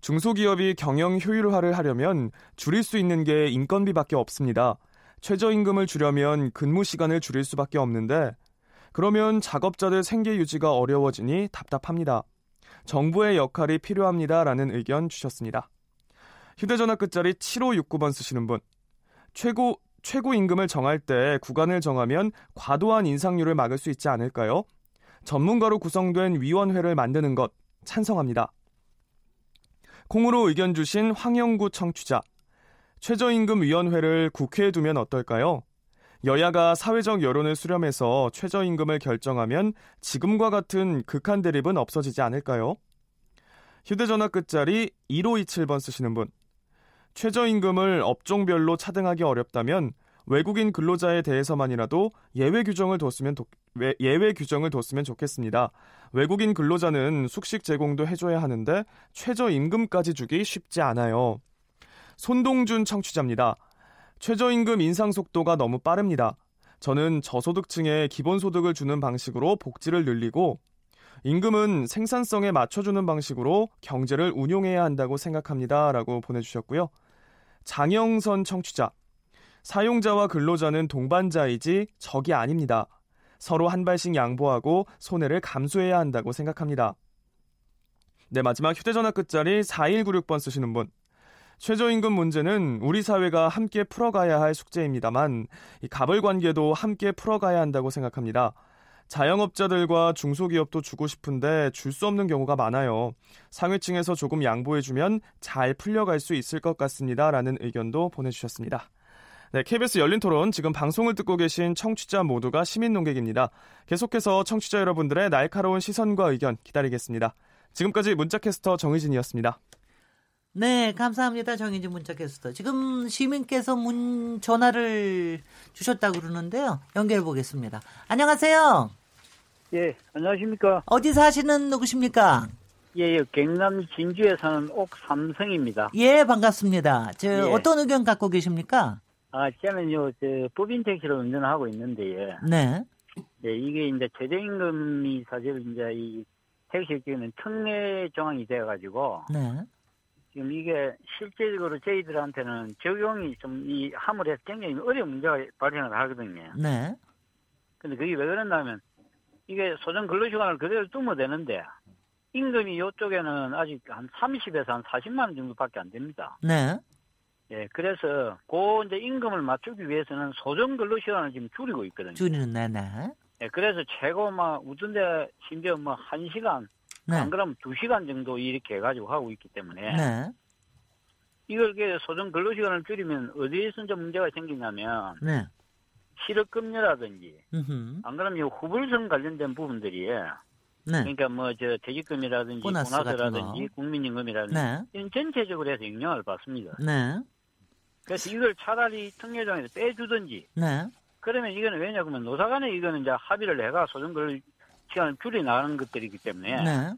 중소기업이 경영 효율화를 하려면 줄일 수 있는 게 인건비밖에 없습니다. 최저임금을 주려면 근무 시간을 줄일 수밖에 없는데 그러면 작업자들 생계 유지가 어려워지니 답답합니다. 정부의 역할이 필요합니다라는 의견 주셨습니다. 휴대전화 끝자리 7569번 쓰시는 분. 최고 최고 임금을 정할 때 구간을 정하면 과도한 인상률을 막을 수 있지 않을까요? 전문가로 구성된 위원회를 만드는 것 찬성합니다. 콩으로 의견 주신 황영구 청취자. 최저임금위원회를 국회에 두면 어떨까요? 여야가 사회적 여론을 수렴해서 최저임금을 결정하면 지금과 같은 극한 대립은 없어지지 않을까요? 휴대전화 끝자리 1527번 쓰시는 분. 최저임금을 업종별로 차등하기 어렵다면 외국인 근로자에 대해서만이라도 예외 규정을 뒀으면 도, 예외 규정을 뒀으면 좋겠습니다. 외국인 근로자는 숙식 제공도 해줘야 하는데 최저임금까지 주기 쉽지 않아요. 손동준 청취자입니다. 최저임금 인상 속도가 너무 빠릅니다. 저는 저소득층에 기본소득을 주는 방식으로 복지를 늘리고 임금은 생산성에 맞춰주는 방식으로 경제를 운용해야 한다고 생각합니다. 라고 보내주셨고요. 장영선 청취자. 사용자와 근로자는 동반자이지 적이 아닙니다. 서로 한 발씩 양보하고 손해를 감수해야 한다고 생각합니다. 네, 마지막 휴대전화 끝자리 4196번 쓰시는 분. 최저임금 문제는 우리 사회가 함께 풀어가야 할 숙제입니다만 이 가벌 관계도 함께 풀어가야 한다고 생각합니다. 자영업자들과 중소기업도 주고 싶은데 줄 수 없는 경우가 많아요. 상위층에서 조금 양보해주면 잘 풀려갈 수 있을 것 같습니다. 라는 의견도 보내주셨습니다. 네, KBS 열린 토론 지금 방송을 듣고 계신 청취자 모두가 시민 농객입니다. 계속해서 청취자 여러분들의 날카로운 시선과 의견 기다리겠습니다. 지금까지 문자캐스터 정희진이었습니다. 네, 감사합니다. 정희진 문자캐스터. 지금 시민께서 문 전화를 주셨다고 그러는데요. 연결해 보겠습니다. 안녕하세요. 예, 안녕하십니까. 어디 사시는 누구십니까? 예, 예, 경남 진주에 사는 옥삼성입니다. 예, 반갑습니다. 저 예. 어떤 의견 갖고 계십니까? 아, 저는요, 저 법인 택시를 운전하고 있는데, 예. 네. 네, 이게 이제 최저임금이 사실 이제 이 택시 기는 특례 정황이 돼가지고, 네. 지금 이게 실제적으로 저희들한테는 적용이 좀 이 함을 해서 굉장히 어려운 문제가 발생을 하거든요. 네. 근데 그게 왜 그러냐면 이게 소정 근로시간을 그대로 두면 되는데 임금이 이쪽에는 아직 한 30에서 한 40만 원 정도밖에 안 됩니다. 네. 예, 그래서 그 이제 임금을 맞추기 위해서는 소정 근로시간을 지금 줄이고 있거든요. 줄이는 네네. 예, 그래서 최고 막 우tun데 심지어 뭐 1시간 네. 안 그러면 2시간 정도 이렇게 해가지고 하고 있기 때문에 네. 이걸 소정 근로시간을 줄이면 어디에서 좀 문제가 생기냐면 네. 실업급여라든지 음흠. 안 그러면 후불성 관련된 부분들이 네. 그러니까 뭐 저 퇴직금이라든지 보너스 보너스라든지 국민연금이라든지 네. 이런 전체적으로 해서 영향을 받습니다. 네. 그래서 이걸 차라리 특례정에서 빼주든지 네. 그러면 이거는 왜냐 그러면 노사간에 이거는 이제 합의를 해가 소정근 시간을 줄여 나가는 것들이기 때문에 네.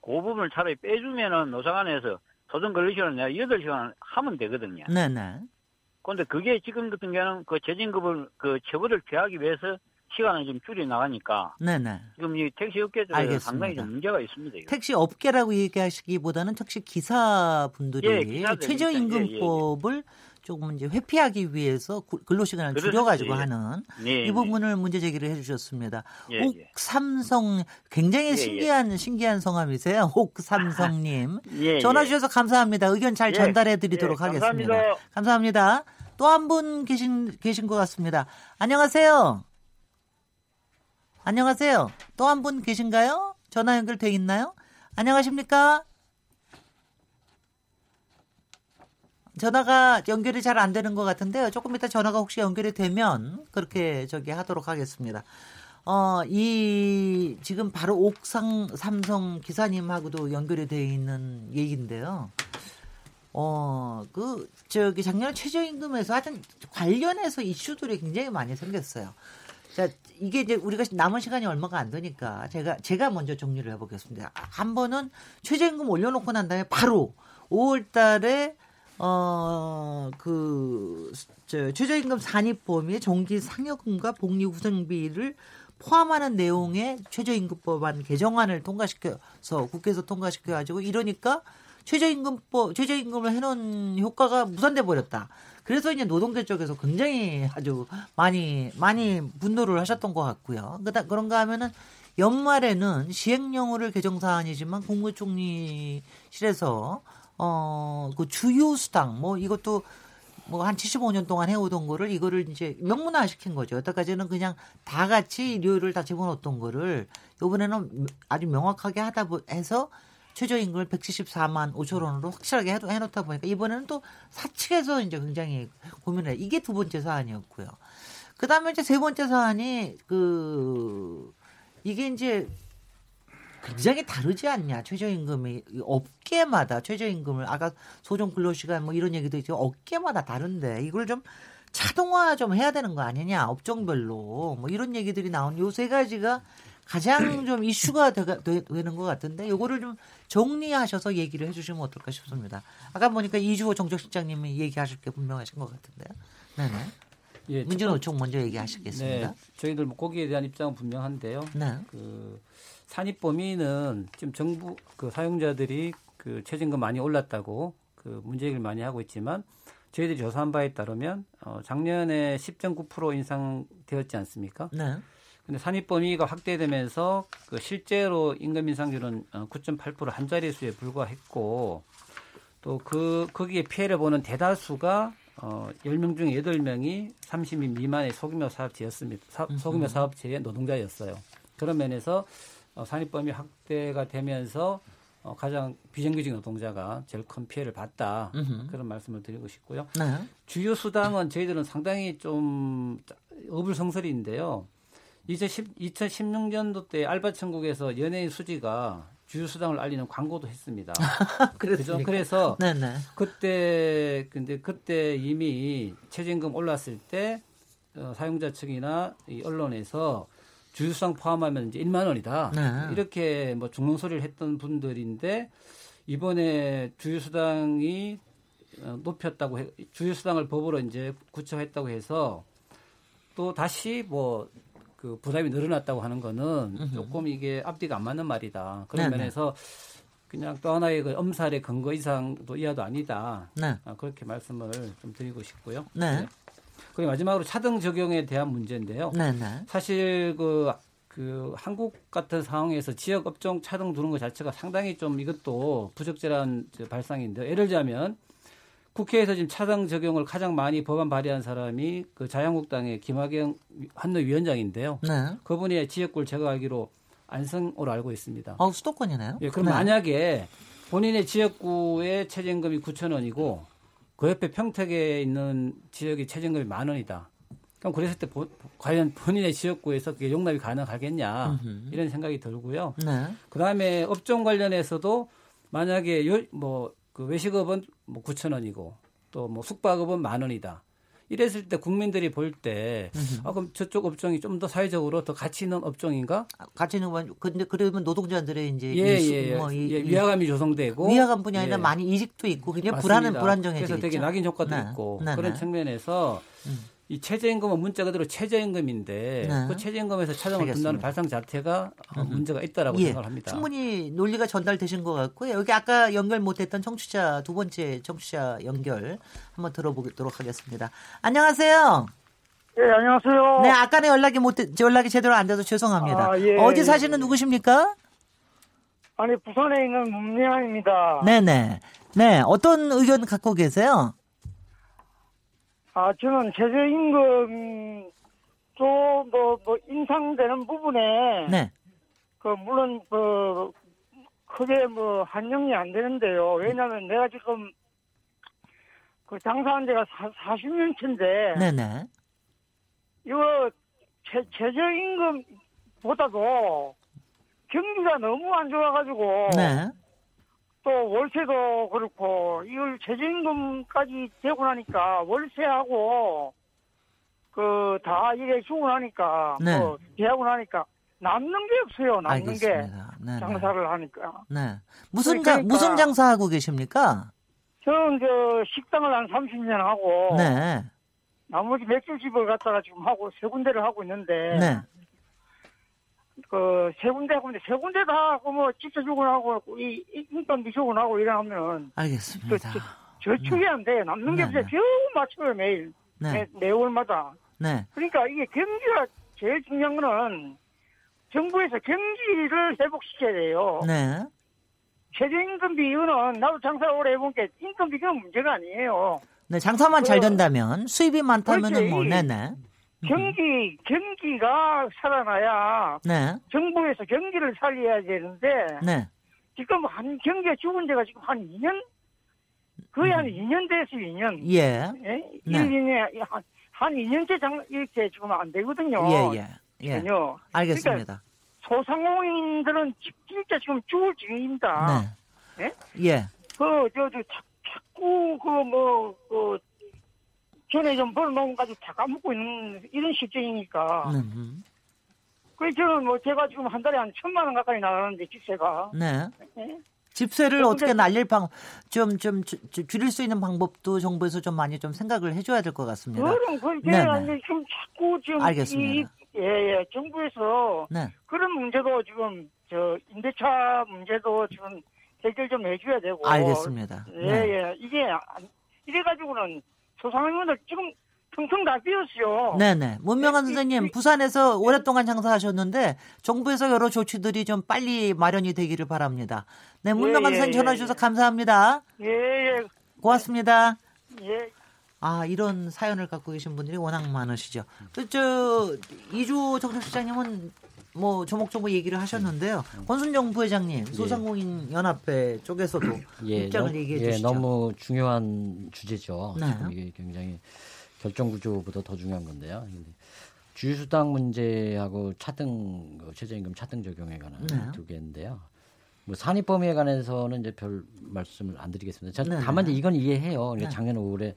그 부분을 차라리 빼주면은 노사간에서 소정 근로 시간을 내가 8시간 하면 되거든요. 네, 네. 그런데 그게 지금 같은 경우는 그 재진급을 그 처벌을 피하기 위해서 시간을 좀 줄여 나가니까. 네네. 지금 이 택시 업계에서 상당히 좀 문제가 있습니다. 이거. 택시 업계라고 얘기하시기보다는 택시 기사분들이 예, 최저임금법을 예, 예. 조금 이제 회피하기 위해서 근로시간을 줄여가지고 예. 하는 네, 이 부분을 문제 제기를 해주셨습니다. 예, 옥삼성 굉장히 예, 신기한 신기한 성함이세요. (laughs) 옥삼성님 (laughs) 예, 전화 주셔서 감사합니다. 의견 잘 전달해드리도록 하겠습니다. 감사합니다. 감사합니다. 또 한 분 계신 계신 것 같습니다. 안녕하세요. 안녕하세요. 또 한 분 계신가요? 전화 연결돼 있나요? 안녕하십니까? 전화가 연결이 잘 안 되는 것 같은데요. 조금 이따 전화가 혹시 연결이 되면 그렇게 저기 하도록 하겠습니다. 어, 이 지금 바로 옥상 삼성 기사님하고도 연결이 돼 있는 얘기인데요. 어, 그 저기 작년 최저임금에서 하여튼 관련해서 이슈들이 굉장히 많이 생겼어요. 자, 이게 이제 우리가 남은 시간이 얼마가 안 되니까 제가 제가 먼저 정리를 해보겠습니다. 한 번은 최저임금 올려놓고 난 다음에 바로 5월달에 어그 최저임금 산입 범위에 정기 상여금과 복리 후생비를 포함하는 내용의 최저임금법안 개정안을 통과시켜서 국회에서 통과시켜 가지고 이러니까 최저임금법 최저임금을 해놓은 효과가 무산돼 버렸다. 그래서 이제 노동계 쪽에서 굉장히 아주 많이 많이 분노를 하셨던 것 같고요. 그다 그런가 하면은 연말에는 시행령으로 개정 사안이지만 국무총리실에서 어 그 주요 수당 뭐 이것도 뭐 한 75년 동안 해오던 거를 이거를 이제 명문화 시킨 거죠. 여태까지는 그냥 다 같이 일요일을 다 집어넣었던 거를 요번에는 아주 명확하게 하다 해서 최저임금을 174만 5천 원으로 확실하게 해놓다 보니까 이번에는 또 사측에서 이제 굉장히 고민을 해. 이게 두 번째 사안이었고요. 그 다음에 이제 세 번째 사안이 그 이게 이제 굉장히 다르지 않냐 최저임금이 업계마다 최저임금을 아까 소정 근로시간 뭐 이런 얘기도 있죠 업계마다 다른데 이걸 좀 자동화 좀 해야 되는 거 아니냐 업종별로 뭐 이런 얘기들이 나온 요 세 가지가 가장 (clears throat) 좀 이슈가 되, 되는 것 같은데 요거를 좀 정리하셔서 얘기를 해주시면 어떨까 싶습니다. 아까 보니까 이주호 정책실장님이 얘기하실 게 분명하신 것 같은데요. 네네. 예, 민주노총 먼저 얘기하시겠습니다. 네, 저희들 뭐 거기에 대한 입장은 분명한데요. 네. 그 산입 범위는 지금 정부 그 사용자들이 그 최저임금 많이 올랐다고 그 문제 제기를 많이 하고 있지만 저희들이 조사한 바에 따르면 어, 작년에 10.9% 인상되었지 않습니까? 네. 근데 산입 범위가 확대되면서 그 실제로 임금 인상률은 9.8% 어, 한 자릿수에 불과했고 또 그 거기에 피해를 보는 대다수가 어, 10명 중에 8명이 30인 미만의 소규모 사업체였습니다. 사, 소규모 사업체의 노동자였어요. 그런 면에서 어, 산입범위 확대가 되면서 어, 가장 비정규직 노동자가 제일 큰 피해를 봤다. 음흠. 그런 말씀을 드리고 싶고요. 네. 주요 수당은 저희들은 상당히 좀 어불성설인데요. 2010, 2016년도 때 알바 천국에서 연예인 수지가 주요 수당을 알리는 광고도 했습니다. (laughs) 그렇죠. 그래서 네네. 그때 근데 그때 이미 최저임금 올랐을 때 어, 사용자 측이나 이 언론에서 주유수당 포함하면 이제 1만 원이다. 네. 이렇게 뭐 중론 소리를 했던 분들인데 이번에 주유수당이 어, 높였다고 해, 주유수당을 법으로 이제 구체화했다고 해서 또 다시 뭐 그 부담이 늘어났다고 하는 거는 조금 이게 앞뒤가 안 맞는 말이다. 그런 네네. 면에서 그냥 또 하나의 그 엄살의 근거 이상도 이하도 아니다. 네. 아, 그렇게 말씀을 좀 드리고 싶고요. 네. 네. 그리고 마지막으로 차등 적용에 대한 문제인데요. 네네. 네. 사실 그, 그 한국 같은 상황에서 지역 업종 차등 두는 것 자체가 상당히 좀 이것도 부적절한 발상인데요. 예를 들자면 국회에서 지금 차등 적용을 가장 많이 법안 발의한 사람이 그 자유한국당의 김학영 한노위원장인데요. 네. 그분이 지역구를 제가 알기로 안성으로 알고 있습니다. 어, 수도권이네요. 예, 그럼 네. 만약에 본인의 지역구의 최저임금이 9천 원이고 그 옆에 평택에 있는 지역의 최저임금이 만 원이다. 그럼 그랬을 때 보, 과연 본인의 지역구에서 그게 용납이 가능하겠냐 음흠. 이런 생각이 들고요. 네. 그다음에 업종 관련해서도 만약에 요, 뭐 그 외식업은 뭐 9천 원이고 또 뭐 숙박업은 만 원이다. 이랬을 때 국민들이 볼 때, 아, 그럼 저쪽 업종이 좀 더 사회적으로 더 가치 있는 업종인가? 아, 가치 있는 건, 근데 그러면 노동자들의 이제. 예, 예, 뭐 이, 예, 위화감이 조성되고. 위화감뿐이 아니라 예. 많이 이직도 있고, 그냥 불안은 불안정해지죠. 그래서 되게 낙인 효과도 네. 있고. 네, 그런 네. 측면에서 음. 이 최저임금은 문자 그대로 최저임금인데 네. 그 최저임금에서 차등을 둔다는 발상 자체가 어, 문제가 있다라고 예. 생각을 합니다. 충분히 논리가 전달되신 것 같고요. 여기 아까 연결 못했던 청취자 두 번째 청취자 연결 한번 들어보도록 하겠습니다. 안녕하세요. 네, 안녕하세요. 네, 아까는 연락이 못 연락이 제대로 안 돼서 죄송합니다. 아, 예, 어디 사시는 누구십니까? 아니 부산에 있는 문미아입니다. 네네. 네, 어떤 의견 갖고 계세요? 아, 저는 최저임금 또뭐 뭐 인상되는 부분에 네. 그 물론 그 크게 뭐 한정이 안 되는데요. 왜냐하면 내가 지금 그 장사한 지가 40년째인데 네네. 이거 최, 최저임금보다도 경기가 너무 안 좋아가지고 네. 또 월세도 그렇고 이걸 최저임금까지 되고 나니까 월세하고 그 다 이게 주고 나니까 네. 뭐 대하고 나니까 남는 게 없어요. 남는 알겠습니다. 게 네, 네. 장사를 하니까. 네. 무슨 장 그러니까 무슨 장사 하고 계십니까? 저는 저 식당을 한 30년 하고 네. 나머지 맥주집을 갖다가 지금 하고 세 군데를 하고 있는데 네. 그세 군데 있는데 세 군데 다 하고 뭐 직접 주고 나고 이 인건비 주고나고 이러면 알겠습니다. 저, 저, 저축이 안 돼. 남는 게 네, 없어요. 네. 겨우 맞춰요 매일. 네. 매, 매월마다. 네. 그러니까 이게 경기가 제일 중요한 거는 정부에서 경기를 회복시켜야 돼요. 네. 최저임금비 이유는 나도 장사 오래 해본 게 인건비가 문제가 아니에요. 네, 장사만 그, 잘 된다면 수입이 많다면 은 뭐 네네. 경기 경기가 살아나야 네. 정부에서 경기를 살려야 되는데 네. 지금 한 경기가 죽은 지가 지금 한 2년 거의 음. 한 2년 됐어요 2년 예, 예? 네. 1년에 한, 한 2년째 장 이렇게 지금 안 되거든요 예, 예. 예. 전혀 알겠습니다 그러니까 소상공인들은 진짜 지금 죽을 지경입니다 네. 예? 예. 그 저 저 자꾸 그 뭐 그 전에 좀 벌어놓은 가지고 다 까먹고 있는 이런 실정이니까. 음. 그래서 저는 뭐 제가 지금 한 달에 한 천만 원 가까이 나가는데 집세가. 네. 네? 집세를 어떻게 날릴 방, 좀, 좀, 줄일 수 있는 방법도 정부에서 좀 많이 좀 생각을 해줘야 될 것 같습니다. 그럼, 그, 네, 네. 지금 자꾸 지금. 알겠습니다. 이, 예, 예, 정부에서. 네. 그런 문제도 지금, 저, 임대차 문제도 지금 해결 좀 해줘야 되고. 알겠습니다. 예, 네. 예. 이게, 이래가지고는 소상공인들 지금 퉁퉁 다 비었어요. 네네. 문명한 네, 선생님, 부산에서 오랫동안 장사하셨는데 정부에서 여러 조치들이 좀 빨리 마련이 되기를 바랍니다. 네, 문명한 예, 선생님 전화 주셔서 감사합니다. 예, 예. 고맙습니다. 예. 아 이런 사연을 갖고 계신 분들이 워낙 많으시죠. 그, 저 이주 정책시장님은 뭐 조목조목 얘기를 하셨는데요. 권순정 부회장님 예. 소상공인 연합회 쪽에서도 예, 입장을 너, 얘기해 예, 주시죠. 너무 중요한 주제죠. 네. 이게 굉장히 결정 구조보다 더 중요한 건데요. 주휴수당 문제하고 차등 그 최저임금 차등 적용에 관한 네. 두 개인데요. 뭐 산입 범위에 관해서는 이제 별 말씀을 안 드리겠습니다. 자, 네. 다만 이제 이건 이해해요. 네. 작년 5월에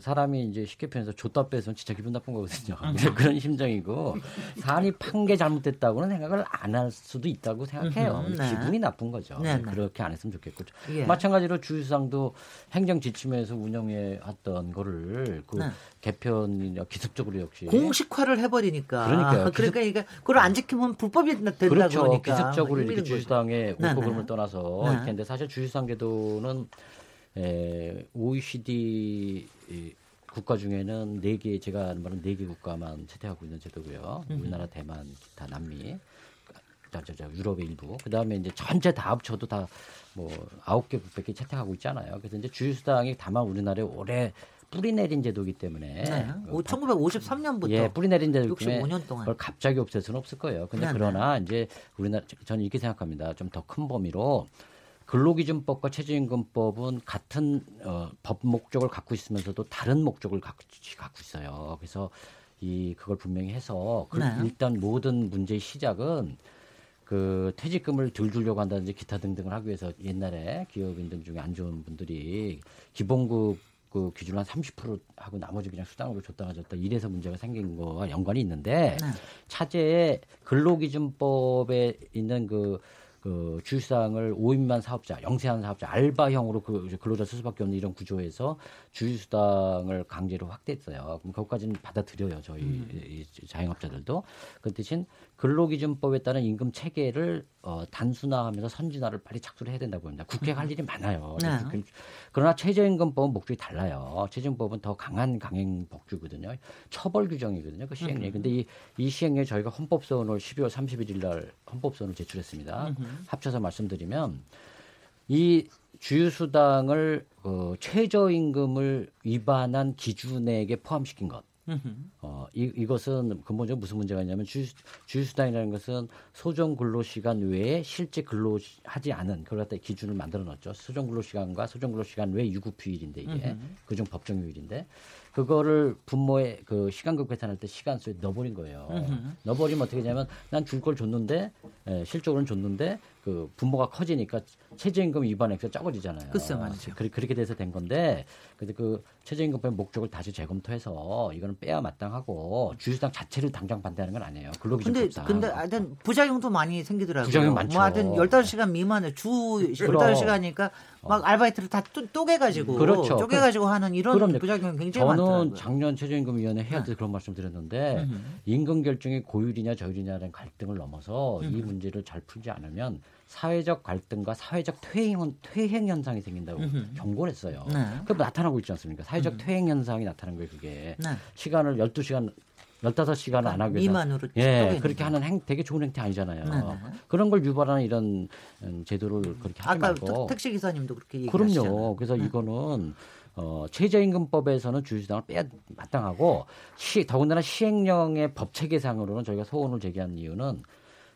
사람이 이제 쉽게 표현해서 줬다 빼서는 진짜 기분 나쁜 거거든요. 음. (laughs) 그런 심정이고 산입한 게 잘못됐다고는 생각을 안 할 수도 있다고 생각해요. 음, 네. 기분이 나쁜 거죠. 네, 네. 그렇게 안 했으면 좋겠고 예. 마찬가지로 주유상도 행정 지침에서 운영해 왔던 거를 그 네. 개편이나 기습적으로 역시 공식화를 해버리니까 그러니까요. 그러니까 이게 그걸 안 지키면 불법이 된다 그렇죠. 그러니까 기습적으로 이렇게 주유상의 올법을 떠나서 이렇게 했는데 사실 주유상 제도는 에, OECD 국가 중에는 네 개 제가 아는 바는 네 개 국가만 채택하고 있는 제도고요. 음. 우리나라, 대만, 기타 남미, 저, 유럽의 일부. 그 다음에 이제 전체 다 합쳐도 다 뭐 아홉 개 국백이 채택하고 있잖아요. 그래서 이제 주유수당이 다만 우리나라에 올해 뿌리 내린 제도이기 때문에 네. 그 1953년부터 예, 뿌리 내린 제도 65년 동안 그걸 갑자기 없앨 수는 없을 거예요. 근데 네. 그러나 이제 우리나라 저는 이렇게 생각합니다. 좀 더 큰 범위로 근로기준법과 최저임금법은 같은 어, 법 목적을 갖고 있으면서도 다른 목적을 갖고, 갖고 있어요. 그래서 이 그걸 분명히 해서 그, 네. 일단 모든 문제의 시작은 그 퇴직금을 덜 주려고 한다든지 기타 등등을 하기 위해서 옛날에 기업인들 중에 안 좋은 분들이 기본급 그 기준 한30% 하고 나머지 그냥 수당으로 줬다가 줬다 이래서 문제가 생긴 거와 연관이 있는데 네. 차제에 근로기준법에 있는 그 그 주휴수당을 5인만 사업자, 영세한 사업자, 알바형으로 그 근로자 쓸 수밖에 없는 이런 구조에서 주휴수당을 강제로 확대했어요. 그럼 그것까지는 받아들여요 저희 음. 자영업자들도. 그 대신 근로기준법에 따른 임금 체계를 어, 단순화하면서 선진화를 빨리 착수를 해야 된다고 합니다. 국회가 할 음. 일이 많아요. 네. 그, 그러나 최저임금법은 목적이 달라요. 최저임금법은 더 강한 강행 법규거든요. 처벌 규정이거든요. 그 시행령. 음. 근데 이, 이 시행령 저희가 헌법소원을 12월 31일 날 헌법소원을 제출했습니다. 음. 합쳐서 말씀드리면 이 주유수당을 어, 최저임금을 위반한 기준액에 포함시킨 것. 어, 이, 이것은 근본적으로 무슨 문제가 있냐면 주, 주휴수당이라는 것은 소정 근로시간 외에 실제 근로하지 않은 그걸 갖다 기준을 만들어 놨죠. 소정 근로시간과 소정 근로시간 외 유급휴일인데 이게 그중 법정휴일인데 그거를 분모의 그 시간급 계산할 때 시간수에 넣어버린 거예요. 넣어버리면 어떻게 되냐면 난 줄 걸 줬는데 에, 실적으로는 줬는데 그 분모가 커지니까 최저임금 위반 액수가 적어지잖아요. 글쎄 말이죠. 그, 그렇게 돼서 된 건데 그래서 그 최저임금법의 목적을 다시 재검토해서 이거는 빼야 마땅하고 주주당 자체를 당장 반대하는 건 아니에요. 근로기준법상. 근데 근데 하여튼 부작용도 많이 생기더라고요. 부작용 많죠. 뭐 하여튼 15시간 미만에 주 15시간이니까 막 어. 아르바이트를 다 쪼개 가지고 그렇죠. 쪼개 가지고 하는 이런 그럼요. 부작용이 굉장히 저는 많더라고요. 저는 작년 최저임금위원회 해야 돼 네. 그런 말씀 드렸는데 임금 결정이 고율이냐 저율이냐라는 갈등을 넘어서 이 문제를 잘 풀지 않으면 사회적 갈등과 사회적 퇴행, 퇴행 현상이 생긴다고 음흠. 경고를 했어요. 네. 그럼 나타나고 있지 않습니까? 사회적 음. 퇴행 현상이 나타난 거예요, 그게. 네. 시간을 12시간 15시간을 안 하기 위해서 미만으로 예, 그렇게 하는 행 되게 좋은 행태 아니잖아요. 네, 네. 그런 걸 유발하는 이런 음, 제도를 그렇게 하지 아까 말고 택시 기사님도 그렇게 얘기하시잖아요. 그럼요. 그래서 네. 이거는 어, 최저임금법에서는 주주당을 빼야 마땅하고 시, 더군다나 시행령의 법 체계상으로는 저희가 소원을 제기한 이유는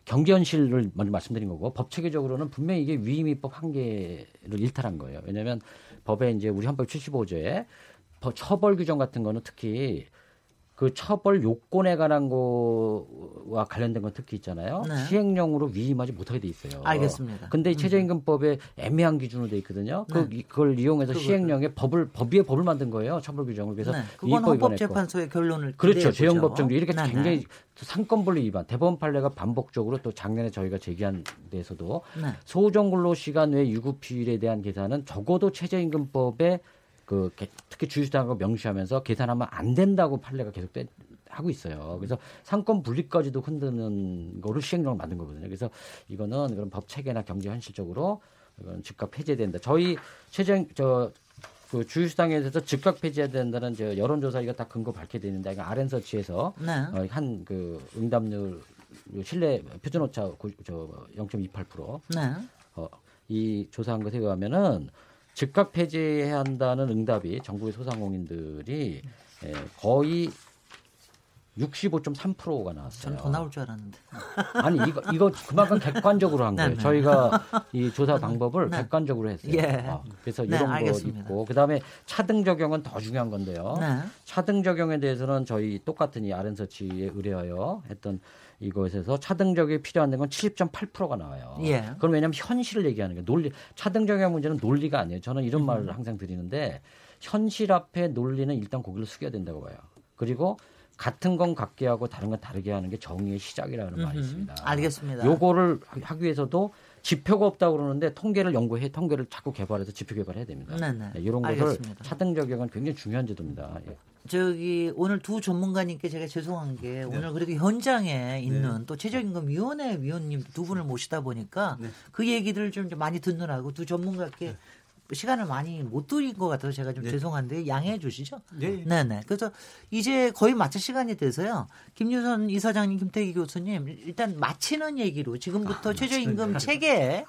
경제 현실을 먼저 말씀드린 거고 법 체계적으로는 분명히 이게 위임위법 한계를 일탈한 거예요. 왜냐하면 법에 이제 우리 헌법 75조에 처벌 규정 같은 거는 특히 그 처벌 요건에 관한 거와 관련된 건 특히 있잖아요. 네. 시행령으로 위임하지 못하게 돼 있어요. 알겠습니다. 근데 음. 최저임금법에 애매한 기준으로 돼 있거든요. 그 네. 그, 걸 이용해서 그걸. 시행령에 법을 법 위에 법을 만든 거예요. 처벌 규정을 그래서 네. 그건 헌법재판소의 결론을 그렇죠. 재형법정도 이렇게 네, 네. 굉장히 상권분리 위반 대법원 판례가 반복적으로 또 작년에 저희가 제기한 데서도 네. 소정 근로 시간 외 유급 휴일에 대한 계산은 적어도 최저임금법에 그 특히 주휴수당을 명시하면서 계산하면 안 된다고 판례가 계속 하고 있어요. 그래서 상권 분리까지도 흔드는 거를 시행령을 만든 거거든요. 그래서 이거는 그런 법 체계나 경제 현실적으로 이건 즉각 폐지된다. 저희 최종 저 그 주휴수당에 대해서 즉각 폐지해야 된다는 저 여론조사 이거 다 근거 밝게 되는데 이거 아랜서치에서 네. 어, 한그 응답률 신뢰 표준 오차 저 0.28%. 네. 어, 이 조사한 것에 의하면은 즉각 폐지해야 한다는 응답이 정부의 소상공인들이 예, 거의 65.3%가 나왔어요. 저는 더 나올 줄 알았는데. (laughs) 아니 이거 이거 그만큼 객관적으로 한 거예요. 네, 네. 저희가 (laughs) 이 조사 방법을 네. 객관적으로 했어요. 예. 어, 그래서 네, 이런 거 있고 그다음에 차등 적용은 더 중요한 건데요. 네. 차등 적용에 대해서는 저희 똑같은 이 아른서치에 의뢰하여 했던 이것에서 차등 적용이 필요한 건 70.8%가 나와요. 예. 그럼 왜냐하면 현실을 얘기하는 게 논리 차등 적용 문제는 논리가 아니에요. 저는 이런 음. 말을 항상 드리는데 현실 앞에 논리는 일단 고개를 숙여야 된다고 봐요. 그리고 같은 건 같게 하고 다른 건 다르게 하는 게 정의의 시작이라는 말이 있습니다. 알겠습니다. 요거를 하기 위해서도 지표가 없다고 그러는데 통계를 연구해 통계를 자꾸 개발해서 지표 개발해야 됩니다. 네네. 네, 이런 것을 차등 적용은 굉장히 중요한 제도입니다. 예. 저기 오늘 두 전문가님께 제가 죄송한 게 네. 오늘 그래도 현장에 있는 네. 또 최저임금위원회 위원님 두 분을 모시다 보니까 네. 그 얘기들을 좀 많이 듣느라고 두 전문가께 네. 시간을 많이 못 드린 것 같아서 제가 좀 네. 죄송한데 양해해 주시죠. 네. 네네. 그래서 이제 거의 마칠 시간이 돼서요. 김유선 이사장님, 김태기 교수님 일단 마치는 얘기로 지금부터 아, 최저임금 체계에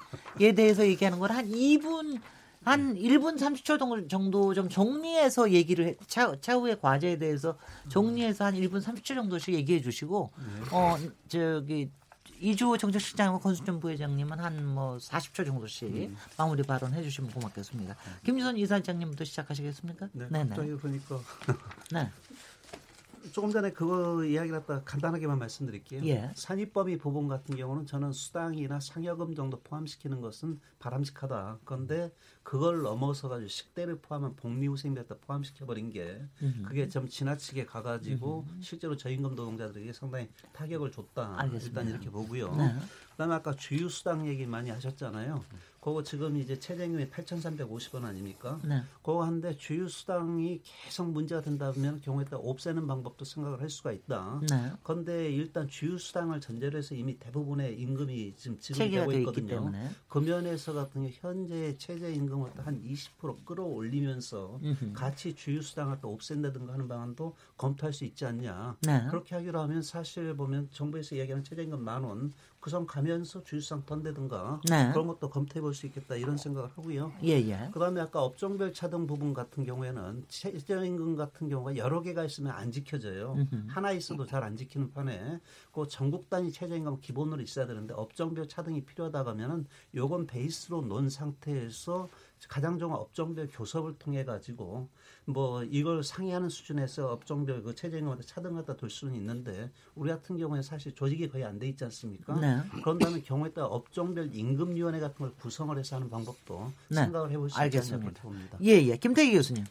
대해서 얘기하는 걸 한 2분 한 1분 30초 정도 좀 정리해서 얘기를 해, 차, 차후의 과제에 대해서 정리해서 한 1분 30초 정도씩 얘기해 주시고 네. 어 저기 이주 정책실장과 권순정 부회장님은 한 뭐 40초 정도씩 음. 마무리 발언해 주시면 고맙겠습니다. 김유선 이사장님부터 시작하시겠습니까? 네. 네네. 그러니까. (laughs) 네. 조금 전에 그거 이야기를 했다 간단하게만 말씀드릴게요. 예. 산입범위 부분 같은 경우는 저는 수당이나 상여금 정도 포함시키는 것은 바람직하다. 그런데 그걸 넘어서 가지고 식대를 포함한 복리후생비다 포함시켜 버린 게 그게 좀 지나치게 가가지고 실제로 저임금 노동자들에게 상당히 타격을 줬다. 알겠습니다. 일단 이렇게 보고요. 네. 그다음에 아까 주유수당 얘기 많이 하셨잖아요. 그거 지금 이제 최저임금이 8,350원 아닙니까? 네. 그거 한데 주유수당이 계속 문제가 된다면 경우에 따라 없애는 방법도 생각을 할 수가 있다. 네. 그런데 일단 주유수당을 전제로 해서 이미 대부분의 임금이 지금 지급되고 있거든요. 그 면에서 같은 경우 현재 최저임금 을 한20% 끌어올리면서 음흠. 같이 주유수당을 또 없앤다든가 하는 방안도 검토할 수 있지 않냐. 네. 그렇게 하기로 하면 사실 보면 정부에서 이야기하는 최저임금 만 원, 그선 가면서 주유수당 던대든가 네. 그런 것도 검토해 볼 수 있겠다 이런 생각을 하고요. 예, 예. 그다음에 아까 업종별 차등 부분 같은 경우에는 최저임금 같은 경우가 여러 개가 있으면 안 지켜져요. 음흠. 하나 있어도 잘 안 지키는 판에 그 전국 단위 최저임금 기본으로 있어야 되는데 업종별 차등이 필요하다 하면은 요건 베이스로 논 상태에서 가장 좋은 업종별 교섭을 통해 가지고 뭐 이걸 상의하는 수준에서 업종별 그 최저임금한테 차등하다 둘 수는 있는데 우리 같은 경우에 사실 조직이 거의 안 돼 있지 않습니까? 네. 그런다면 경우에 따라 업종별 임금위원회 같은 걸 구성을 해서 하는 방법도 네. 생각을 해볼 수 있지 않을까 봅니다. 예, 예. 김태기 교수님.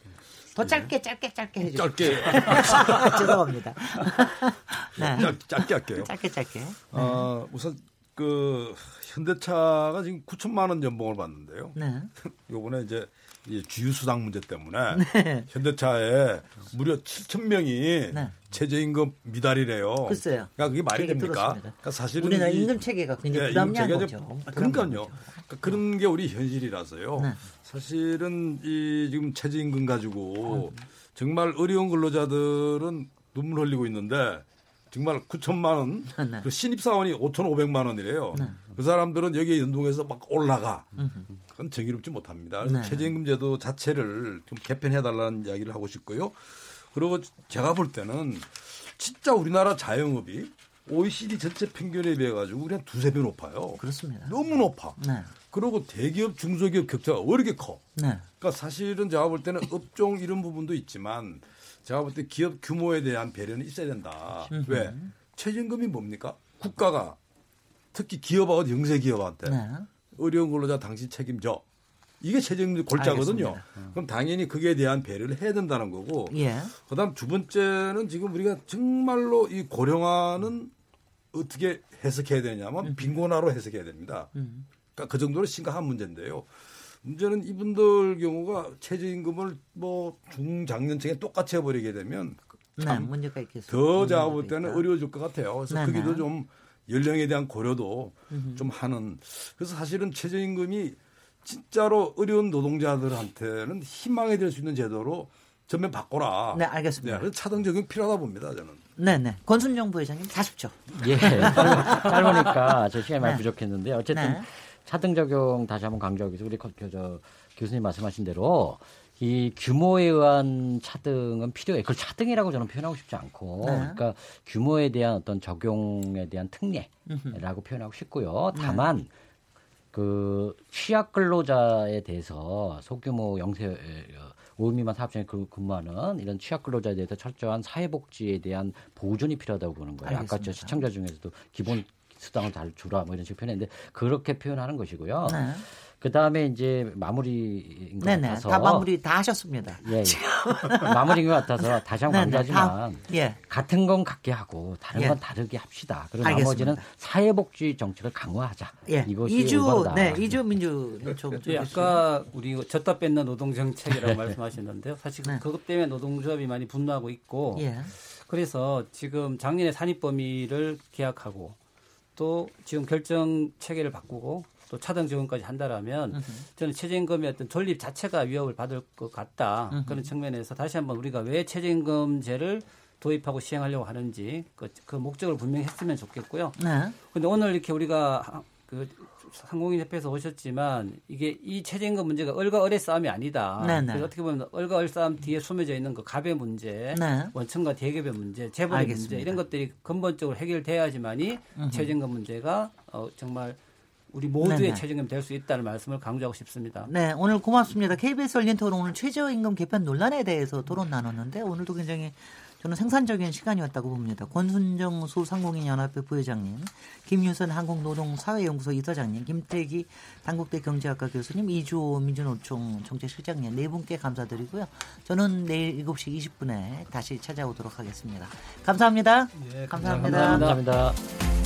더 짧게 짧게 짧게 해주세요. 짧게. (laughs) 죄송합니다. 네. 짧, 게 할게요. 짧게 짧게. 어, 우선 그 현대차가 지금 9천만 원 연봉을 받는데요. 네. (laughs) 요번에 이제 이 주유수당 문제 때문에 (laughs) 네. 현대차에 무려 7천 명이 네. 최저임금 미달이래요. 글쎄요. 그러니까 그게 말이 됩니까? 그러니까 사실은 우리나라 임금 체계가 굉장히 예, 부담량 거죠. 아, 그러니까요. 그러니까 그런 게 우리 현실이라서요. 네. 사실은 이 지금 최저임금 가지고 음. 정말 어려운 근로자들은 눈물 흘리고 있는데 정말 9천만 원, (laughs) 네. 그 신입 사원이 5,500만 원이래요. 네. 그 사람들은 여기에 연동해서 막 올라가. 그건 정의롭지 못합니다. 네. 최저임금 제도 자체를 좀 개편해 달라는 이야기를 하고 싶고요. 그리고 제가 볼 때는 진짜 우리나라 자영업이 OECD 전체 평균에 비해 가지고 우리 한 두세 배 높아요. 그렇습니다. 너무 높아. 네. 그리고 대기업, 중소기업 격차가 왜 이렇게 커? 네. 그러니까 사실은 제가 볼 때는 업종 이런 부분도 있지만 제가 볼 때 기업 규모에 대한 배려는 있어야 된다. 왜? 최저임금이 뭡니까? 국가가 특히 기업하고 영세 기업한테 네. 어려운 근로자 당신 책임져. 이게 최저임금 골자거든요. 음. 그럼 당연히 그에 대한 배려를 해야 된다는 거고. 예. 그다음 두 번째는 지금 우리가 정말로 이 고령화는 어떻게 해석해야 되냐면 음. 빈곤화로 해석해야 됩니다. 음. 그러니까 그 정도로 심각한 문제인데요. 문제는 이분들 경우가 최저임금을 뭐 중장년층에 똑같이 해버리게 되면 네, 문제가 있겠습니다. 더 제가 볼 때는 어려워질 것 같아요. 그래서 네, 거기도 네. 좀 연령에 대한 고려도 음흠. 좀 하는. 그래서 사실은 최저임금이 진짜로 어려운 노동자들한테는 희망이 될 수 있는 제도로 전면 바꿔라. 네, 알겠습니다. 네, 차등 적용 필요하다 봅니다, 저는. 네, 네. 권순정 부회장님 40초. 예. (laughs) 짧으니까 저 시간이 많이 네. 부족했는데 어쨌든 네. 차등 적용 다시 한번 강조하기 위해서 우리 저 교수님 말씀하신 대로 이 규모에 의한 차등은 필요해. 그걸 차등이라고 저는 표현하고 싶지 않고, 네. 그러니까 규모에 대한 어떤 적용에 대한 특례라고 표현하고 싶고요. 네. 다만 네. 그 취약 근로자에 대해서 소규모 영세 5인 미만 사업장에 근무하는 이런 취약 근로자에 대해서 철저한 사회복지에 대한 보존이 필요하다고 보는 거예요. 알겠습니다. 아까 저 시청자 중에서도 기본 수당을 잘 주라 뭐 이런 식으로 표현했는데 그렇게 표현하는 것이고요. 네. 그 다음에 이제 마무리인 것 네네, 같아서 다 마무리 다 하셨습니다. 예, 예. (laughs) 마무리인 것 같아서 다시 한번 강조하지만 예. 같은 건 같게 하고 다른 예. 건 다르게 합시다. 그리고 알겠습니다. 나머지는 사회복지 정책을 강화하자. 예. 이것이 이주 올바르다. 네, 이주 민주 좀 예, 아까 우리 졌다 뺏는 노동 정책이라고 (laughs) 말씀하셨는데요. 사실 네. 그것 때문에 노동조합이 많이 분노하고 있고 예. 그래서 지금 작년에 산입범위를 계약하고 또 지금 결정 체계를 바꾸고 또 차등 지원까지 한다라면 저는 최저임금의 어떤 존립 자체가 위협을 받을 것 같다 그런 측면에서 다시 한번 우리가 왜 최저임금제를 도입하고 시행하려고 하는지 그, 그 목적을 분명히 했으면 좋겠고요. 네. 근데 오늘 이렇게 우리가 그 상공인협회에서 오셨지만 이게 이 최저임금 문제가 얼과 얼의 싸움이 아니다. 네네. 네. 그래서 어떻게 보면 얼과 얼 싸움 뒤에 숨어져 있는 그 갑의 문제, 네. 원청과 대기업의 문제, 재벌의 알겠습니다. 문제 이런 것들이 근본적으로 해결돼야지만이 최저임금 문제가 어, 정말 우리 모두의. 최저임금 될 수 있다는 말씀을 강조하고 싶습니다. 네, 오늘 고맙습니다. KBS 열린 토론 오늘 최저임금 개편 논란에 대해서 토론 나눴는데 오늘도 굉장히 저는 생산적인 시간이었다고 봅니다. 권순정 소상공인 연합회 부회장님, 김유선 한국노동사회연구소 이사장님, 김태기 당국대 경제학과 교수님, 이주호 민주노총 정책실장님 네 분께 감사드리고요. 저는 내일 7시 20분에 다시 찾아오도록 하겠습니다. 감사합니다. 예, 감사합니다. 감사합니다. 감사합니다.